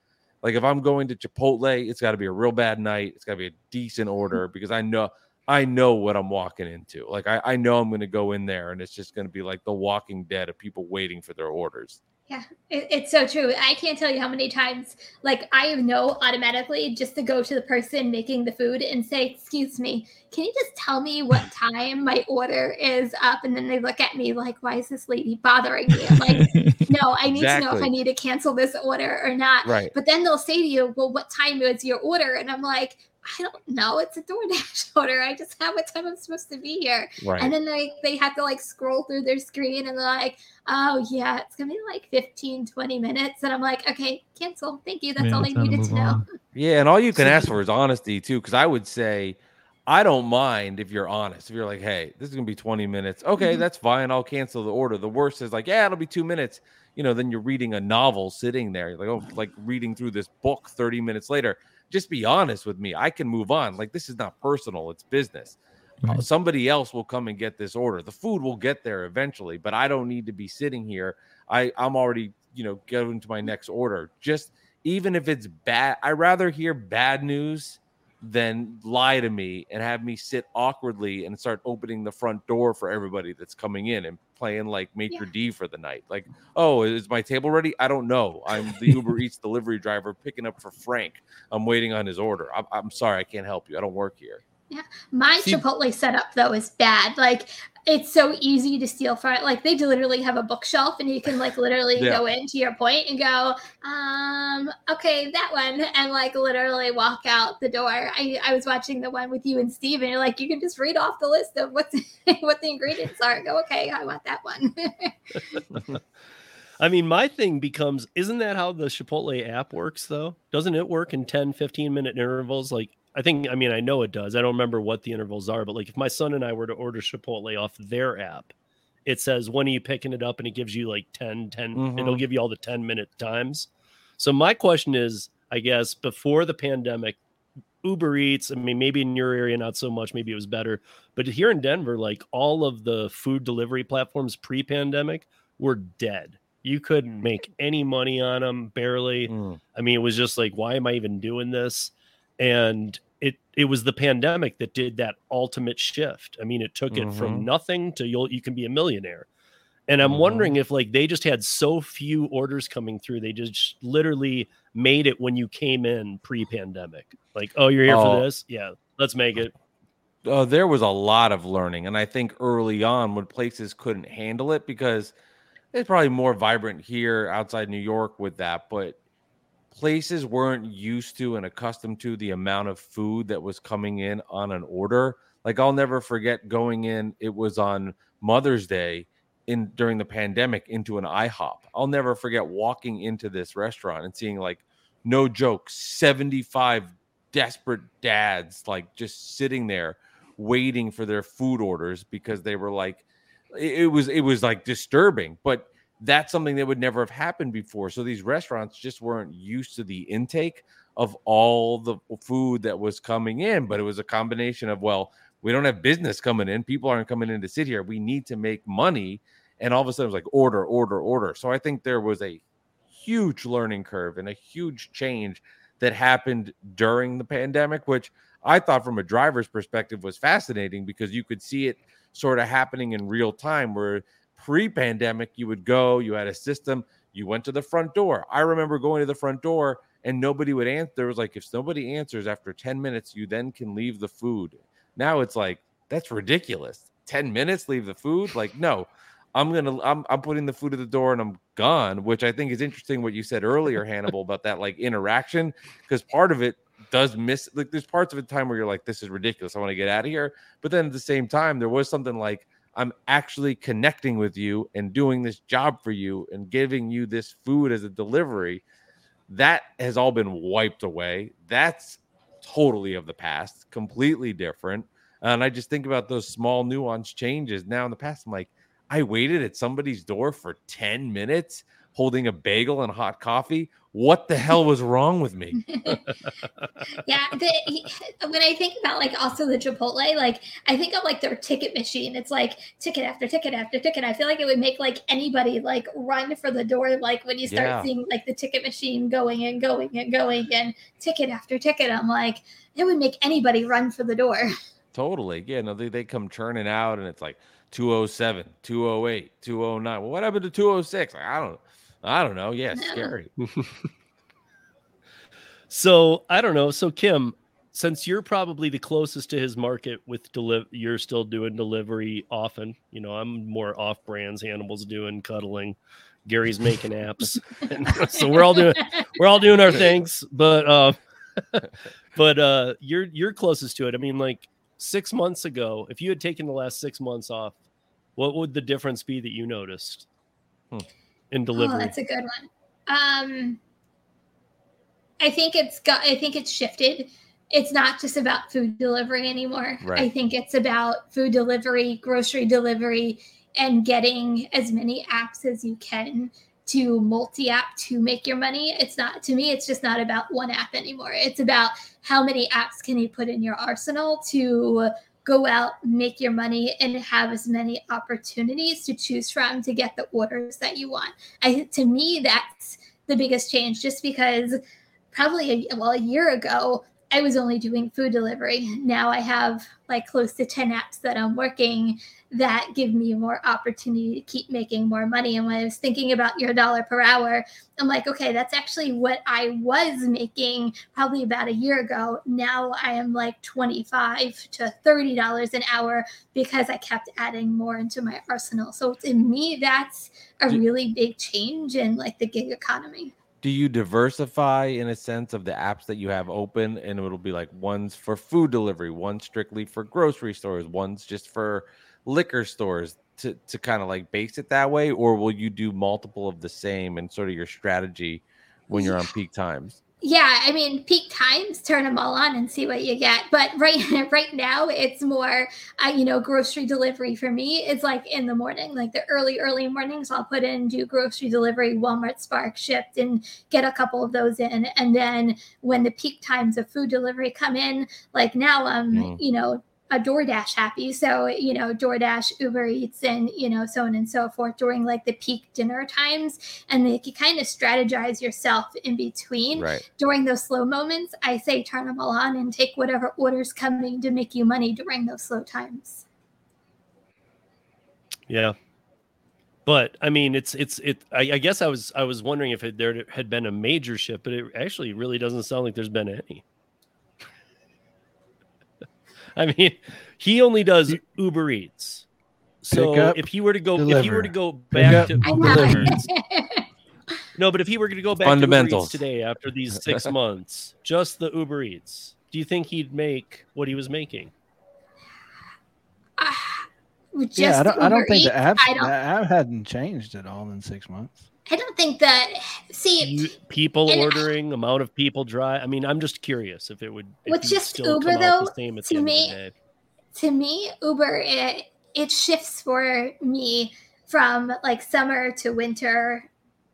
[SPEAKER 4] like, if I'm going to Chipotle, it's got to be a real bad night. It's got to be a decent order because I know. I know what I'm walking into. Like I, I know I'm going to go in there, and it's just going to be like the Walking Dead of people waiting for their orders.
[SPEAKER 5] Yeah, it, it's so true. I can't tell you how many times, like, I know automatically just to go to the person making the food and say, Excuse me, can you just tell me what time my order is up? And then they look at me like, Why is this lady bothering me? I'm like, No, I need to know if I need to cancel this order or not.
[SPEAKER 4] Right.
[SPEAKER 5] But then they'll say to you, Well, what time is your order? And I'm like, I don't know. It's a DoorDash order. I just have what time I'm supposed to be here.
[SPEAKER 4] Right.
[SPEAKER 5] And then they, they have to like scroll through their screen and they're like, oh, yeah, it's going to be like 15, 20 minutes. And I'm like, okay, cancel. Thank you. That's
[SPEAKER 2] Yeah,
[SPEAKER 5] all I
[SPEAKER 2] it's time to
[SPEAKER 5] needed to know.
[SPEAKER 2] on.
[SPEAKER 4] Yeah, and all you can ask for is honesty too, because I would say I don't mind if you're honest. If you're like, hey, this is gonna be 20 minutes, okay,
[SPEAKER 5] Mhm.
[SPEAKER 4] that's fine. I'll cancel the order. The worst is like, yeah, it'll be two minutes. You know, then you're reading a novel sitting there, You're like, oh, like reading through this book 30 minutes later. Just be honest with me. I can move on. Like this is not personal, it's business. Uh, somebody else will come and get this order. The food will get there eventually, but I don't need to be sitting here. I I'm already, you know, going to my next order. Just even if it's bad, I rather hear bad news than lie to me and have me sit awkwardly and start opening the front door for everybody that's coming in and playing like maitre d for the night. Like, oh, is my table ready? I don't know. I'm the Uber Eats delivery driver picking up for Frank. I'm waiting on his order. I'm, I'm sorry, I can't help you. I don't work here.
[SPEAKER 5] My
[SPEAKER 1] See-
[SPEAKER 5] Chipotle setup though is bad. Like it's so easy to steal from it. Like they literally have a bookshelf and you can like literally
[SPEAKER 4] Yeah.
[SPEAKER 5] go into your point and go, um, okay, that one, and like literally walk out the door. I, I was watching the one with you and Steve, and you're like, you can just read off the list of what's what the ingredients are. and Go, okay, I want that one.
[SPEAKER 1] I mean, my thing becomes isn't that how the Chipotle app works though? Doesn't it work in 10, 15 minute intervals? Like, I think, I mean, I know it does. I don't remember what the intervals are, but like if my son and I were to order Chipotle off their app, it says, when are you picking it up? And it gives you like 10, 10, it'll
[SPEAKER 4] Mhm.
[SPEAKER 1] give you all the 10 minute times. So my question is, I guess, before the pandemic, Uber Eats, I mean, maybe in your area, not so much, maybe it was better. But here in Denver, like all of the food delivery platforms pre pandemic were dead. You couldn't make any money on them, barely.
[SPEAKER 4] Mm.
[SPEAKER 1] I mean, it was just like, why am I even doing this? And it it was the pandemic that did that ultimate shift. I mean, it took it
[SPEAKER 4] Mhm.
[SPEAKER 1] from nothing to you'll you can be a millionaire. And I'm
[SPEAKER 4] Mhm.
[SPEAKER 1] wondering if like they just had so few orders coming through, they just literally made it when you came in pre-pandemic. Like, oh, you're here
[SPEAKER 4] Oh.
[SPEAKER 1] for this? Yeah, let's make it.
[SPEAKER 4] uh, there was a lot of learning and i think early on when places couldn't handle it because it's probably more vibrant here outside new york with that but places weren't used to and accustomed to the amount of food that was coming in on an order like i'll never forget going in it was on mother's day in during the pandemic into an ihop. I'll never forget walking into this restaurant and seeing like no joke 75 desperate dads like just sitting there waiting for their food orders because they were like it, was it was like disturbing. But that's something that would never have happened before. So these restaurants just weren't used to the intake of all the food that was coming in but it was a combination of well we don't have business coming in people aren't coming in to sit here we need to make money and all of a sudden it was like order order order. So i think there was a huge learning curve and a huge change that happened during the pandemic which I thought from a driver's perspective was fascinating because you could see it sort of happening in real time where pre-pandemic you would go, you had a system, you went to the front door. I remember going to the front door and nobody would answer. There was like if nobody answers after 10 minutes, you then can leave the food. Now it's like that's ridiculous. 10 minutes, leave the food? Like, no. I'm gonna I'm I'm putting the food at the door and I'm gone, which I think is interesting what you said earlier, Hannibal, about that like interaction. Because part of it does miss like there's parts of the time where you're like, this is ridiculous. I want to get out of here. But then at the same time, there was something like I'm actually connecting with you and doing this job for you and giving you this food as a delivery. That has all been wiped away. That's totally of the past, completely different. And I just think about those small nuance changes. Now in the past, I'm like, I waited at somebody's door for 10 minutes holding a bagel and hot coffee. What the hell was wrong with me?
[SPEAKER 5] yeah, the, when I think about like also the Chipotle, like I think of like their ticket machine. It's like ticket after ticket after ticket. I feel like it would make like anybody like run for the door. Like when you start
[SPEAKER 4] Yeah.
[SPEAKER 5] seeing like the ticket machine going and going and going and ticket after ticket, I'm like, it would make anybody run for the door.
[SPEAKER 4] Totally. Yeah, no, they, they come churning out and it's like 207, 208, 209. Well, what happened to 206? Like, I don't I don't know. Yeah,
[SPEAKER 5] No.
[SPEAKER 4] scary.
[SPEAKER 1] So I don't know. So Kim, since you're probably the closest to his market with deliver, you're still doing delivery often. You know, I'm more off brands. Hannibal's doing cuddling. Gary's making apps. So we're all doing we're all doing our things. But uh, but uh, you're you're closest to it. I mean, like six months ago, if you had taken the last six months off, what would the difference be that you noticed
[SPEAKER 4] Hmm.
[SPEAKER 1] In
[SPEAKER 5] Oh, that's a good one. Um, I think it's got. I think it's shifted. It's not just about food delivery anymore. I think it's about food delivery, grocery delivery, and getting as many apps as you can to multi-app to make your money. It's not to me. It's just not about one app anymore. It's about how many apps can you put in your arsenal to go out, make your money, and have as many opportunities to choose from to get the orders that you want. I to me that's the biggest change just because probably a, well a year ago I was only doing food delivery. Now I have like close to 10 apps that I'm working that give me more opportunity to keep making more money. And when I was thinking about your dollar per hour, I'm like, okay, that's actually what I was making probably about a year ago. Now I am like 25 to $30 an hour because I kept adding more into my arsenal. So to me, that's a really big change in like the gig economy.
[SPEAKER 4] Do you diversify in a sense of the apps that you have open and it'll be like one's for food delivery, one strictly for grocery stores, one's just for liquor stores to, to kind of like base it that way? Or will you do multiple of the same and sort of your strategy when you're on peak times?
[SPEAKER 5] Yeah, I mean, peak times, turn them all on and see what you get. But right, right now, it's more, uh, you know, grocery delivery for me It's like in the morning, like the early, early mornings. I'll put in do grocery delivery, Walmart Spark Shipt, and get a couple of those in. And then when the peak times of food delivery come in, like now I'm,
[SPEAKER 4] Mm.
[SPEAKER 5] you know, a DoorDash happy. So, you know, DoorDash, Uber Eats, and, you know, so on and so forth during like the peak dinner times. And then you kind of strategize yourself in between
[SPEAKER 4] Right.
[SPEAKER 5] during those slow moments, I say turn them all on and take whatever orders coming to make you money during those slow times.
[SPEAKER 1] Yeah. But I mean, it's it's it. I, I guess I was I was wondering if it, there had been a major shift, but it actually really doesn't sound like there's been any. I mean, he only does Uber Eats. So
[SPEAKER 3] up,
[SPEAKER 1] if he were to go, if he were to go back
[SPEAKER 3] up,
[SPEAKER 1] to
[SPEAKER 5] I
[SPEAKER 1] Uber. Eats, no, but if he were to go back to Uber
[SPEAKER 4] Fundamentals.
[SPEAKER 1] Eats today after these six months, just the Uber Eats, do you think he'd make what he was making?
[SPEAKER 5] Just
[SPEAKER 3] yeah, I don't, I don't
[SPEAKER 5] Uber
[SPEAKER 3] think the app,
[SPEAKER 5] I
[SPEAKER 3] the
[SPEAKER 5] don't.
[SPEAKER 3] app hadn't changed at all in six months.
[SPEAKER 5] I don't think that. See,
[SPEAKER 1] You- people
[SPEAKER 5] and-
[SPEAKER 1] ordering, amount of people drive. I mean, I'm just curious if it would. if
[SPEAKER 5] With just
[SPEAKER 1] still
[SPEAKER 5] Uber, though,
[SPEAKER 1] the same
[SPEAKER 5] to
[SPEAKER 1] the
[SPEAKER 5] me-
[SPEAKER 1] of the day.
[SPEAKER 5] to me, Uber it it shifts for me from like summer to winter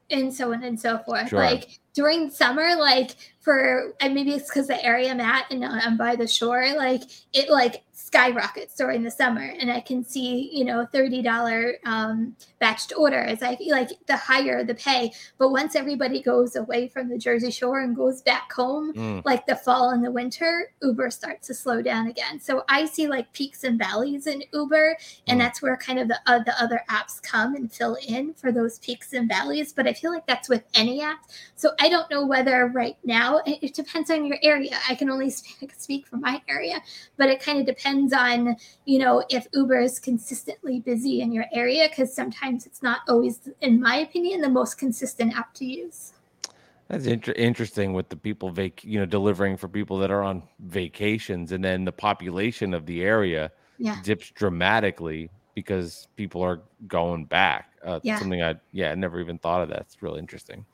[SPEAKER 5] and so on and so forth.
[SPEAKER 4] Sure.
[SPEAKER 5] Like during summer, like for and maybe it's because the area I'm at and I'm by the shore, like it like skyrockets during the summer and i can see you know $30 um, batched orders i feel like the higher the pay but once everybody goes away from the jersey shore and goes back home
[SPEAKER 4] Mm.
[SPEAKER 5] like the fall and the winter uber starts to slow down again so i see like peaks and valleys in uber and
[SPEAKER 4] Mm.
[SPEAKER 5] that's where kind of the, uh, the other apps come and fill in for those peaks and valleys but i feel like that's with any app so i don't know whether right now it, it depends on your area i can only speak, speak for my area but it kind of depends on you know if uber is consistently busy in your area because sometimes it's not always in my opinion the most consistent app to use
[SPEAKER 4] That's inter- interesting with the people vac- you know delivering for people that are on vacations, and then the population of the area
[SPEAKER 5] yeah
[SPEAKER 4] dips dramatically because people are going back. Uh,
[SPEAKER 5] Yeah.
[SPEAKER 4] Something I yeah I never even thought of that. It's really interesting.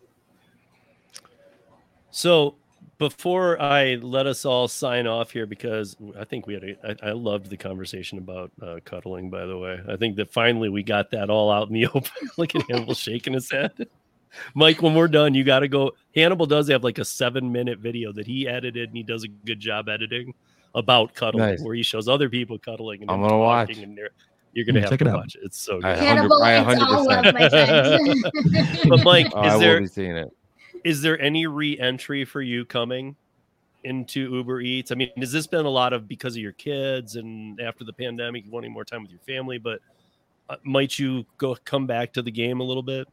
[SPEAKER 1] So before I let us all sign off here, because I think we had a, I, I loved the conversation about uh, cuddling. By the way, I think that finally we got that all out in the open. Look at Hannibal shaking his head. Mike, when we're done, you got to go. Hannibal does have like a seven minute video that he edited, and he does a good job editing about cuddling,
[SPEAKER 4] Nice.
[SPEAKER 1] where he shows other people cuddling. And
[SPEAKER 4] I'm gonna watch.
[SPEAKER 1] and they're- You're gonna
[SPEAKER 2] Yeah,
[SPEAKER 1] have
[SPEAKER 2] check
[SPEAKER 1] to
[SPEAKER 2] it out.
[SPEAKER 1] watch it. It's so
[SPEAKER 4] I
[SPEAKER 1] good.
[SPEAKER 4] hundred-
[SPEAKER 5] Hannibal,
[SPEAKER 4] I
[SPEAKER 5] it's
[SPEAKER 4] 100%.
[SPEAKER 5] love, my friend.
[SPEAKER 1] But Mike,
[SPEAKER 4] Oh, I
[SPEAKER 1] is
[SPEAKER 4] will
[SPEAKER 1] there
[SPEAKER 4] be seeing it.
[SPEAKER 1] Is there any re-entry for you coming into Uber Eats? I mean, has this been a lot of because of your kids and after the pandemic, you wanting more time with your family? But uh, might you go come back to the game a little bit?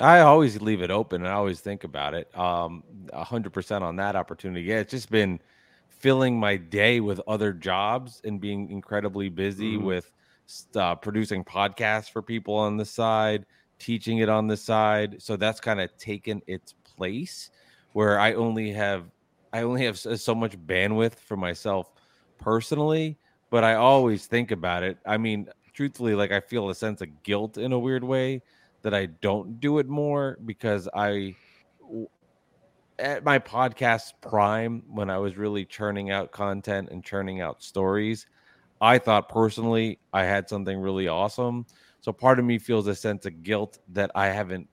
[SPEAKER 4] I always leave it open and I always think about it. Um, a hundred percent on that opportunity. Yeah, it's just been filling my day with other jobs and being incredibly busy
[SPEAKER 1] Mhm.
[SPEAKER 4] with uh, producing podcasts for people on the side, teaching it on the side. So that's kind of taken its place where I only have I only have so much bandwidth for myself personally, but I always think about it. I mean, truthfully, like I feel a sense of guilt in a weird way that I don't do it more because I at my podcast prime when I was really churning out content and churning out stories, I thought personally I had something really awesome. So part of me feels a sense of guilt that I haven't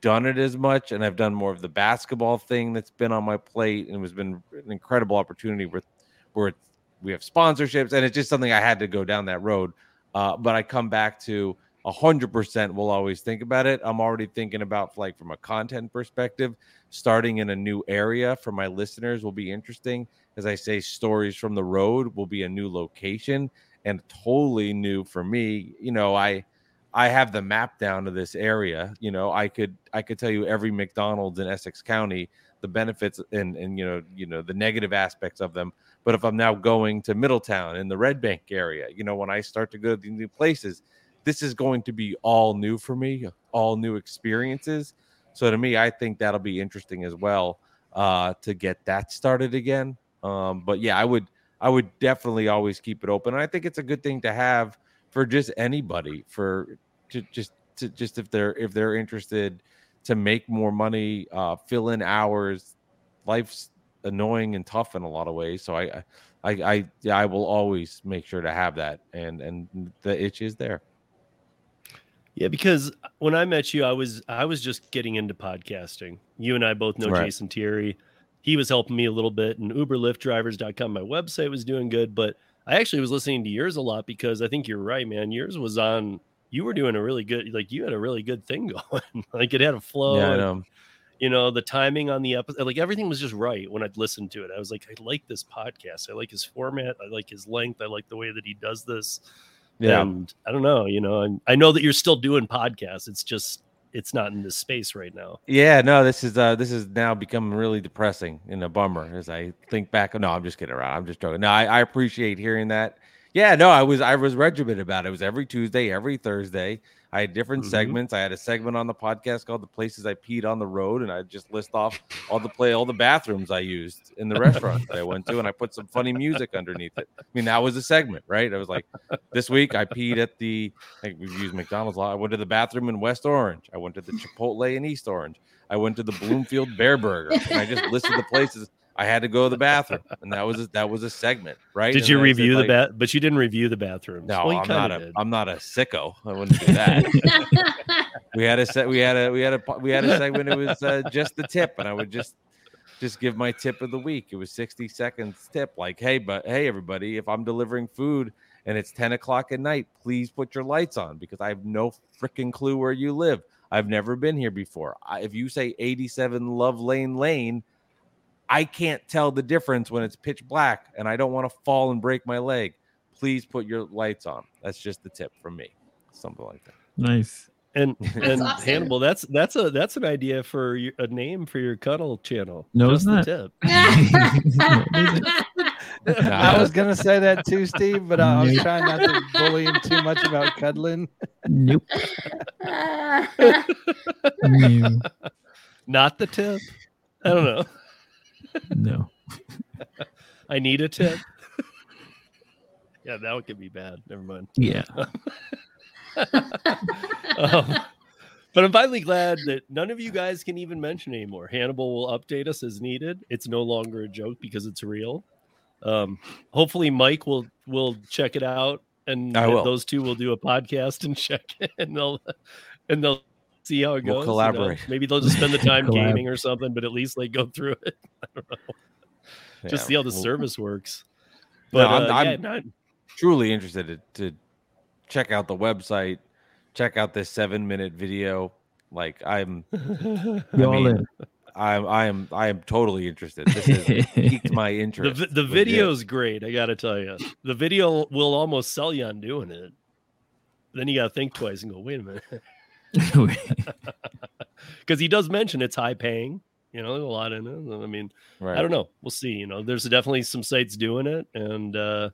[SPEAKER 4] done it as much and I've done more of the basketball thing that's been on my plate and it has been an incredible opportunity where where we have sponsorships and it's just something I had to go down that road. Uh, but I come back to a hundred percent We'll always think about it. I'm already thinking about like from a content perspective, starting in a new area for my listeners will be interesting. As I say, stories from the road will be a new location and totally new for me. You know, I I have the map down to this area. You know, I could I could tell you every McDonald's in Essex County, the benefits and and you know you know the negative aspects of them. But if I'm now going to Middletown in the Red Bank area, you know, when I start to go to these new places, this is going to be all new for me, all new experiences. So to me, I think that'll be interesting as well uh, to get that started again. Um, but yeah, I would I would definitely always keep it open. And I think it's a good thing to have for just anybody for to just to just if they're if they're interested to make more money, uh, fill in hours. Life's annoying and tough in a lot of ways. So I I I yeah, I will always make sure to have that and and the itch is there.
[SPEAKER 1] Yeah, because when I met you, I was I was just getting into podcasting. You and I both know
[SPEAKER 4] Right.
[SPEAKER 1] Jason Thierry. He was helping me a little bit, and UberLiftDrivers.com, my website was doing good. But I actually was listening to yours a lot because I think you're right, man. Yours was on. You were doing a really good, like you had a really good thing going. like it had a flow.
[SPEAKER 4] yeah, I
[SPEAKER 1] and,
[SPEAKER 4] know.
[SPEAKER 1] you know the timing on the episode like everything was just right when i'd listened to it i was like i like this podcast i like his format i like his length i like the way that he does this
[SPEAKER 4] Yeah.
[SPEAKER 1] and i don't know you know and i know that you're still doing podcasts it's just it's not in this space right now
[SPEAKER 4] Yeah, no, this is uh this is now becoming really depressing and a bummer as I think back. No, I'm just kidding around. I'm just joking. No, I, I appreciate hearing that. Yeah, no, I was I was regimented about it. It was every Tuesday, every Thursday. I had different
[SPEAKER 1] Mhm.
[SPEAKER 4] segments. I had a segment on the podcast called "The Places I Peed on the Road," and I just list off all the play all the bathrooms I used in the restaurant that I went to, and I put some funny music underneath it. I mean, that was a segment, right? I was like, this week I peed at the like we've used McDonald's a lot. I went to the bathroom in West Orange. I went to the Chipotle in East Orange. I went to the Bloomfield Bear Burger, and I just listed the places I had to go to the bathroom, and that was a, that was a segment, right?
[SPEAKER 1] did
[SPEAKER 4] And
[SPEAKER 1] you
[SPEAKER 4] I said,
[SPEAKER 1] review the
[SPEAKER 4] like,
[SPEAKER 1] bath but you didn't review the bathroom.
[SPEAKER 4] No,
[SPEAKER 1] Well,
[SPEAKER 4] I'm not a
[SPEAKER 1] did.
[SPEAKER 4] am not a sicko. I wouldn't do that. we had a set. We had a we had a we had a segment. It was uh, just the tip, and I would just just give my tip of the week. It was 60 seconds tip. Like, hey, but hey, everybody, if I'm delivering food and it's 10 o'clock at night, please put your lights on because I have no freaking clue where you live. I've never been here before. I, if you say 87 Love Lane Lane, I can't tell the difference when it's pitch black and I don't want to fall and break my leg. Please put your lights on. That's just the tip from me. Something like that.
[SPEAKER 2] Nice.
[SPEAKER 1] And and
[SPEAKER 5] awesome.
[SPEAKER 1] Hannibal, that's that's a that's an idea for your, a name for your cuddle channel.
[SPEAKER 2] No, it's
[SPEAKER 1] Just the
[SPEAKER 2] not.
[SPEAKER 1] tip.
[SPEAKER 3] I was gonna say that too, Steve, but I was trying not to bully him too much about cuddling.
[SPEAKER 2] Nope. No.
[SPEAKER 1] Not the tip. I don't know.
[SPEAKER 2] No.
[SPEAKER 1] I need a tip. yeah, that would get me bad. Never mind.
[SPEAKER 2] Yeah.
[SPEAKER 1] Um, but I'm finally glad that none of you guys can even mention anymore. Hannibal will update us as needed. It's no longer a joke because it's real. Um, hopefully, Mike will will check it out, and
[SPEAKER 4] I will.
[SPEAKER 1] those two will do a podcast and check it, and they'll and they'll see how it
[SPEAKER 4] We'll
[SPEAKER 1] goes. you know?
[SPEAKER 4] collaborate.
[SPEAKER 1] Maybe they'll just spend the time gaming or something, but at least like go through it. Just
[SPEAKER 4] Yeah,
[SPEAKER 1] see how the
[SPEAKER 4] well,
[SPEAKER 1] service works.
[SPEAKER 4] No,
[SPEAKER 1] But
[SPEAKER 4] I'm-
[SPEAKER 1] uh,
[SPEAKER 4] I'm-
[SPEAKER 1] yeah, not,
[SPEAKER 4] truly interested to, to check out the website, check out this seven minute video. Like I'm,
[SPEAKER 2] You all
[SPEAKER 4] mean,
[SPEAKER 2] in.
[SPEAKER 4] I'm, I am, I am totally interested. This has piqued my
[SPEAKER 1] the,
[SPEAKER 4] interest.
[SPEAKER 1] vi- the
[SPEAKER 4] legit.
[SPEAKER 1] video's great. I got to tell you, the video will almost sell you on doing it. Then you got to think twice and go, wait a minute, because he does mention it's high paying. You know, there's a lot in it. I mean,
[SPEAKER 4] right?
[SPEAKER 1] I don't know. We'll see. You know, there's definitely some sites doing it, and uh,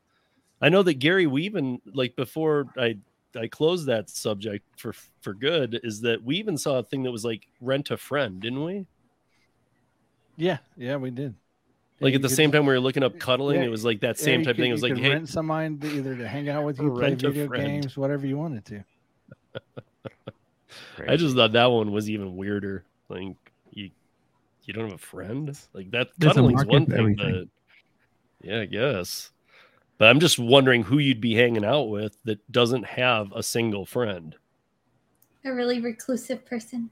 [SPEAKER 1] I know that Gary Weaven, like before I I closed that subject for for good, is that we even saw a thing that was like rent a friend, didn't we?
[SPEAKER 3] Yeah, yeah, we did.
[SPEAKER 1] Like
[SPEAKER 3] Yeah,
[SPEAKER 1] at the
[SPEAKER 3] you
[SPEAKER 1] same time we were looking up cuddling,
[SPEAKER 3] yeah,
[SPEAKER 1] it was like that same
[SPEAKER 3] you
[SPEAKER 1] type
[SPEAKER 3] could-
[SPEAKER 1] thing. It was like, hey,
[SPEAKER 3] rent somebody to either to hang out with you, play video
[SPEAKER 1] friend.
[SPEAKER 3] games, whatever you wanted to.
[SPEAKER 1] I just thought that one was even weirder. Like you, you don't have a friend. Like that
[SPEAKER 2] There's a
[SPEAKER 1] cuddling's one thing,
[SPEAKER 2] everything.
[SPEAKER 1] but yeah, I guess. But I'm just wondering who you'd be hanging out with that doesn't have a single friend
[SPEAKER 5] a really reclusive person,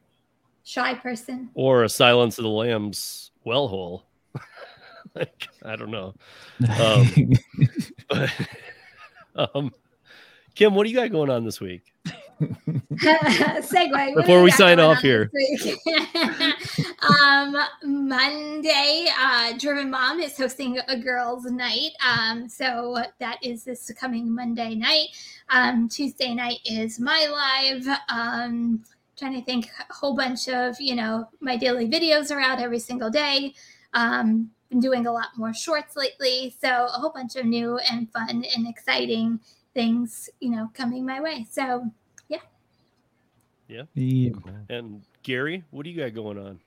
[SPEAKER 5] shy person.
[SPEAKER 1] or a Silence of the Lambs well hole. like I don't know. Um, But, um, Kim, what do you got going on this week?
[SPEAKER 5] Segue.
[SPEAKER 1] Before we sign off here.
[SPEAKER 5] um, Monday, uh, Driven Mom is hosting a girls' night. Um, so that is this coming Monday night. Um, Tuesday night is my live. Um, trying to think, a whole bunch of you know my daily videos are out every single day. Um, been doing a lot more shorts lately, so a whole bunch of new and fun and exciting things, you know, coming my way. So
[SPEAKER 2] Yeah.
[SPEAKER 1] And Gary, what do you got going on?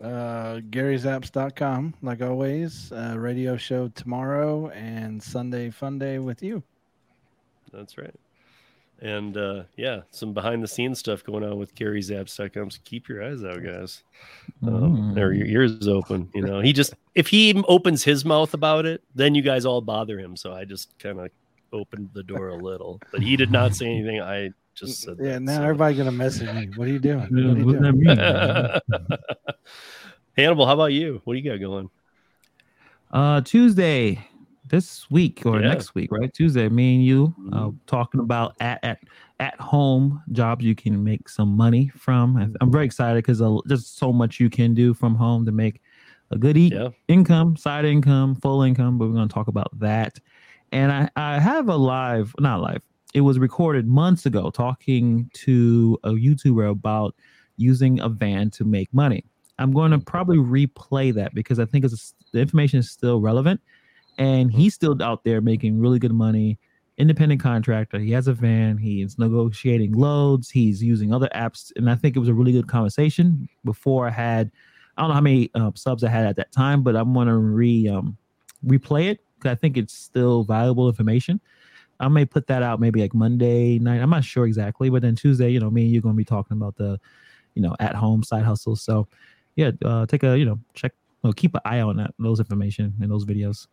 [SPEAKER 3] Uh, Gary'sApps.com, like always. Uh, radio show tomorrow and Sunday Fun Day with you.
[SPEAKER 1] That's right. And uh, yeah, some behind the scenes stuff going on with Gary's apps.com. So keep your eyes out, guys. Um, or your ears open. You know, he just, if he opens his mouth about it, then you guys all bother him. So I just kind of opened the door a little, but he did not say anything. I just said,
[SPEAKER 3] Yeah,
[SPEAKER 1] that,
[SPEAKER 3] now
[SPEAKER 1] so-
[SPEAKER 3] everybody's gonna message me. What are you doing?
[SPEAKER 2] Yeah,
[SPEAKER 3] What are you doing?
[SPEAKER 2] mean?
[SPEAKER 1] Hannibal, how about you? What do you got going?
[SPEAKER 2] Uh, Tuesday this week or
[SPEAKER 1] Yeah.
[SPEAKER 2] next week, right? Tuesday, me and you uh,
[SPEAKER 1] Mhm.
[SPEAKER 2] talking about at at at home jobs you can make some money from. I- I'm very excited because there's so much you can do from home to make a good eat
[SPEAKER 1] Yeah.
[SPEAKER 2] income, side income, full income. But we're going to talk about that. And I I have a live, not live. It was recorded months ago talking to a YouTuber about using a van to make money. I'm going to probably replay that because I think it's the information is still relevant, and he's still out there making really good money. Independent contractor. He has a van. he's negotiating loads. He's using other apps, and I think it was a really good conversation. Before I had, I don't know how many uh, subs I had at that time, but I'm going to re um, replay it because I think it's still valuable information. I may put that out maybe like Monday night. I'm not sure exactly, but then Tuesday, you know, me and you're going to be talking about the, you know, at home side hustle. So, yeah, uh, take a you know check, well, keep an eye on that those information and those videos.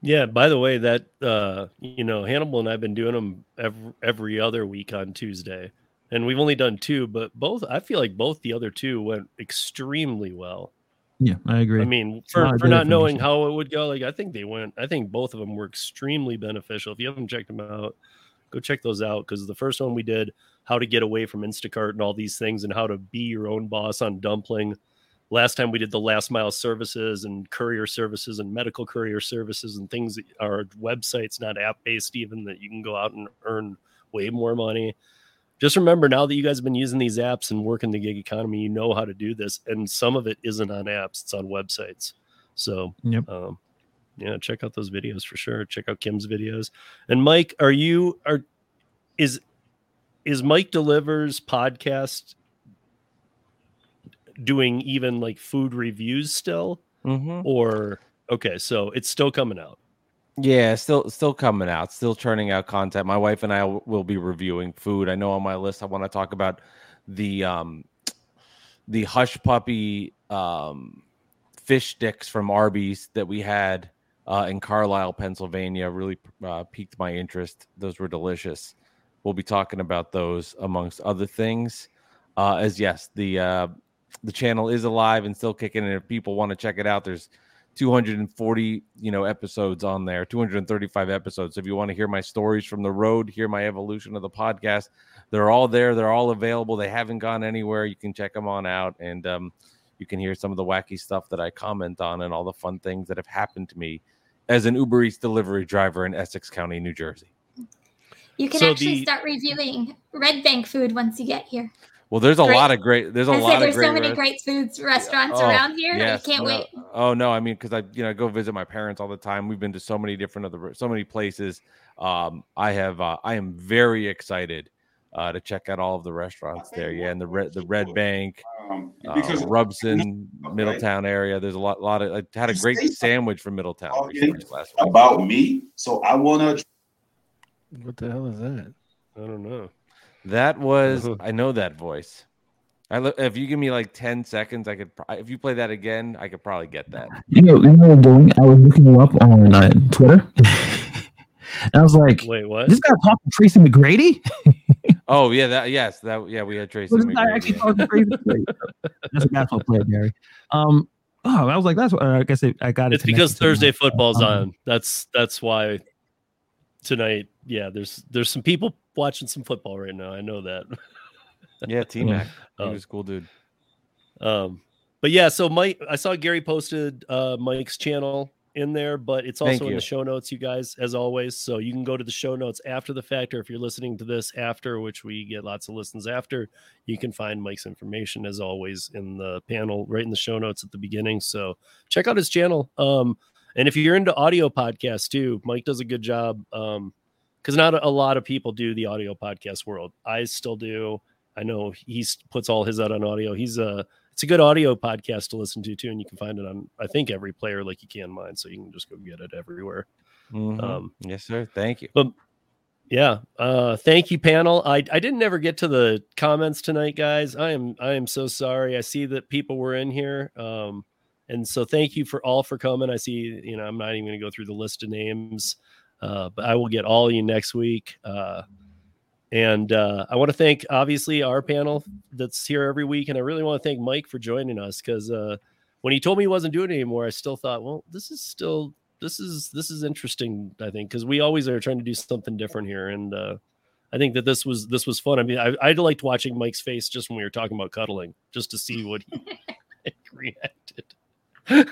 [SPEAKER 1] Yeah. By the way, that uh, you know, Hannibal and I've been doing them every every other week on Tuesday, and we've only done two, but both I feel like both the other two went extremely well.
[SPEAKER 2] Yeah, I agree.
[SPEAKER 1] I mean, for,
[SPEAKER 2] lot
[SPEAKER 1] for not knowing how it would go, like I think they went. I think both of them were extremely beneficial. If you haven't checked them out, go check those out because the first one we did, how to get away from Instacart and all these things, and how to be your own boss on Dumpling. Last time we did the last mile services and courier services and medical courier services and things that are websites, not app based, even that you can go out and earn way more money. Just remember now that you guys have been using these apps and working the gig economy, you know how to do this. And some of it isn't on apps, it's on websites. So,
[SPEAKER 2] Yep.
[SPEAKER 1] um, yeah, check out those videos for sure. Check out Kim's videos. And Mike, are you are is is Mike Delivers podcast doing even like food reviews still?
[SPEAKER 4] Mhm.
[SPEAKER 1] Or okay, so it's still coming out.
[SPEAKER 4] Yeah, still still coming out, still churning out content. My wife and I will be reviewing food. I know on my list I want to talk about the um the hush puppy um fish sticks from Arby's that we had uh, in Carlisle, Pennsylvania. Really uh, piqued my interest. Those were delicious. We'll be talking about those amongst other things. Uh, as yes, the uh, the channel is alive and still kicking. And if people want to check it out, there's 240 you know episodes on there 235 episodes if you want to hear my stories from the road hear my evolution of the podcast they're all there they're all available they haven't gone anywhere you can check them on out and um, you can hear some of the wacky stuff that i comment on and all the fun things that have happened to me as an uber eats delivery driver in essex county new jersey
[SPEAKER 5] You can
[SPEAKER 1] So
[SPEAKER 5] actually
[SPEAKER 1] the-
[SPEAKER 5] start reviewing Red Bank food once you get here.
[SPEAKER 4] Well there's a
[SPEAKER 5] Great.
[SPEAKER 4] lot of great there's a
[SPEAKER 5] I
[SPEAKER 4] lot
[SPEAKER 5] say
[SPEAKER 4] of
[SPEAKER 5] there's so many
[SPEAKER 4] res-
[SPEAKER 5] great foods restaurants
[SPEAKER 4] Oh,
[SPEAKER 5] around here.
[SPEAKER 4] yes,
[SPEAKER 5] I can't
[SPEAKER 4] no.
[SPEAKER 5] wait.
[SPEAKER 4] Oh no, I mean because I you know go visit my parents all the time. We've been to so many different other so many places. Um, I have uh, I am very excited uh, to check out all of the restaurants there. Yeah, and the red the Red Bank,
[SPEAKER 6] Um,
[SPEAKER 4] uh,
[SPEAKER 6] because
[SPEAKER 4] Rumson, Middletown area. There's a lot lot of I had a great sandwich from Middletown
[SPEAKER 6] Okay.
[SPEAKER 4] recently last week.
[SPEAKER 6] about me, so I wanna
[SPEAKER 3] What the hell is that?
[SPEAKER 1] I don't know.
[SPEAKER 4] That was. I know that voice. I lo- if you give me like ten seconds, I could. pro- If you play that again, I could probably get that.
[SPEAKER 2] You know, you know what I'm doing? I was looking you up on uh, Twitter. and I was like,
[SPEAKER 1] Wait, what?
[SPEAKER 2] this guy talking to Tracy McGrady?
[SPEAKER 4] Oh yeah, that yes, that yeah, we had Tracy.
[SPEAKER 2] Was this guy actually
[SPEAKER 4] yeah.
[SPEAKER 2] talking Tracy McGrady? That's a basketball player, Gary. Um, oh, I was like, that's what I guess I, I got it.
[SPEAKER 1] It's because
[SPEAKER 2] connected to my-
[SPEAKER 1] Thursday football's
[SPEAKER 2] um,
[SPEAKER 1] on. That's that's why tonight. Yeah, there's there's some people watching some football right now. I know that.
[SPEAKER 4] Yeah, T Mac. He
[SPEAKER 1] Oh.
[SPEAKER 4] was a cool dude.
[SPEAKER 1] Um, but yeah, so Mike, I saw Gary posted uh, Mike's channel in there, but it's also in the show notes, you guys, as always. So you can go to the show notes after the fact, or if you're listening to this after, which we get lots of listens after, you can find Mike's information as always in the panel, right in the show notes at the beginning. So check out his channel. Um, and if you're into audio podcasts too, Mike does a good job. Um, because not a lot of people do the audio podcast world. I still do. I know he puts all his out on audio. He's a it's a good audio podcast to listen to too, and you can find it on I think every player like you can mine, so you can just go get it everywhere.
[SPEAKER 4] Mhm.
[SPEAKER 1] Um,
[SPEAKER 4] yes, sir. Thank you.
[SPEAKER 1] But yeah. Uh thank you, panel. I I didn't ever get to the comments tonight, guys. I am I am so sorry. I see that people were in here. Um and so thank you for all for coming. I see, you know, I'm not even gonna go through the list of names. Uh, but I will get all of you next week. Uh and uh, I want to thank obviously our panel that's here every week, and I really want to thank Mike for joining us because uh, when he told me he wasn't doing it anymore, I still thought, well, this is still this is this is interesting. I think because we always are trying to do something different here, and uh, I think that this was this was fun. I mean, I, I liked watching Mike's face just when we were talking about cuddling, just to see what he reacted.
[SPEAKER 4] Yeah,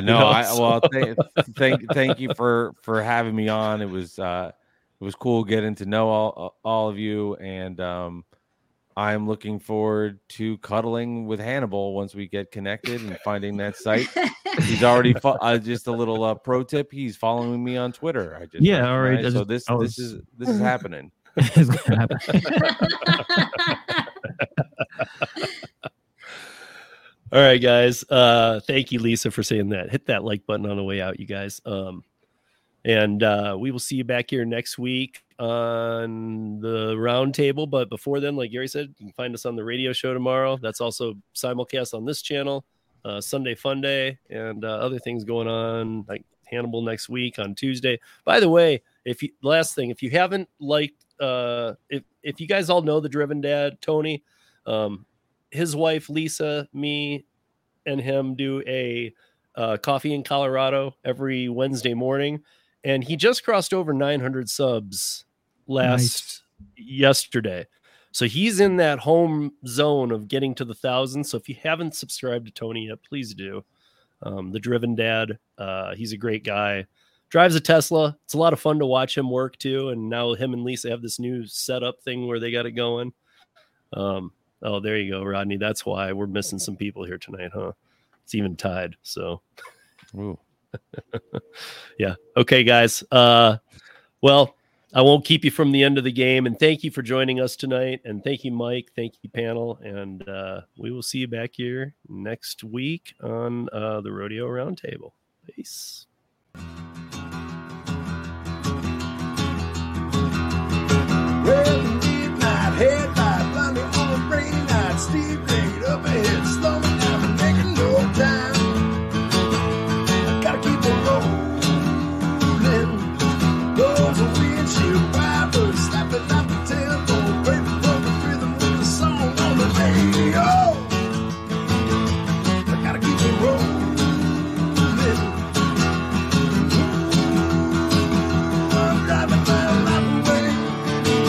[SPEAKER 4] no,
[SPEAKER 1] know,
[SPEAKER 4] I
[SPEAKER 1] so-
[SPEAKER 4] well, th- thank thank you for for having me on. It was uh it was cool getting to know all all of you, and um, I'm looking forward to cuddling with Hannibal once we get connected and finding that site. He's already fo- uh, just a little uh, pro tip. He's following me on Twitter. I just
[SPEAKER 2] Yeah, all right,
[SPEAKER 4] So this
[SPEAKER 2] I
[SPEAKER 4] this is this is happening.
[SPEAKER 2] It's gonna happen.
[SPEAKER 1] All right, guys. Uh, thank you, Lisa, for saying that. Hit that like button on the way out, you guys. Um, and uh, we will see you back here next week on the roundtable. But before then, like Gary said, you can find us on the radio show tomorrow. That's also simulcast on this channel. Uh, Sunday Fun Day and uh, other things going on, like Hannibal next week on Tuesday. By the way, if you last thing, if you haven't liked, uh, if if you guys all know the Driven Dad, Tony, um, his wife Lisa, me, and him do a uh, coffee in Colorado every Wednesday morning, and he just crossed over 900 subs last yesterday. So he's in that home zone of getting to the thousand. So if you haven't subscribed to Tony yet, please do. Um, the Driven Dad, uh, he's a great guy. Drives a Tesla. It's a lot of fun to watch him work too. And now him and Lisa have this new setup thing where they got it going. Um, oh, there you go, Rodney. That's why we're missing some people here tonight, huh? It's even tied. So, yeah. Okay, guys. Uh, well, I won't keep you from the end of the game. And thank you for joining us tonight. And thank you, Mike. Thank you, panel. And uh, we will see you back here next week on uh, the Rodeo Roundtable. Peace.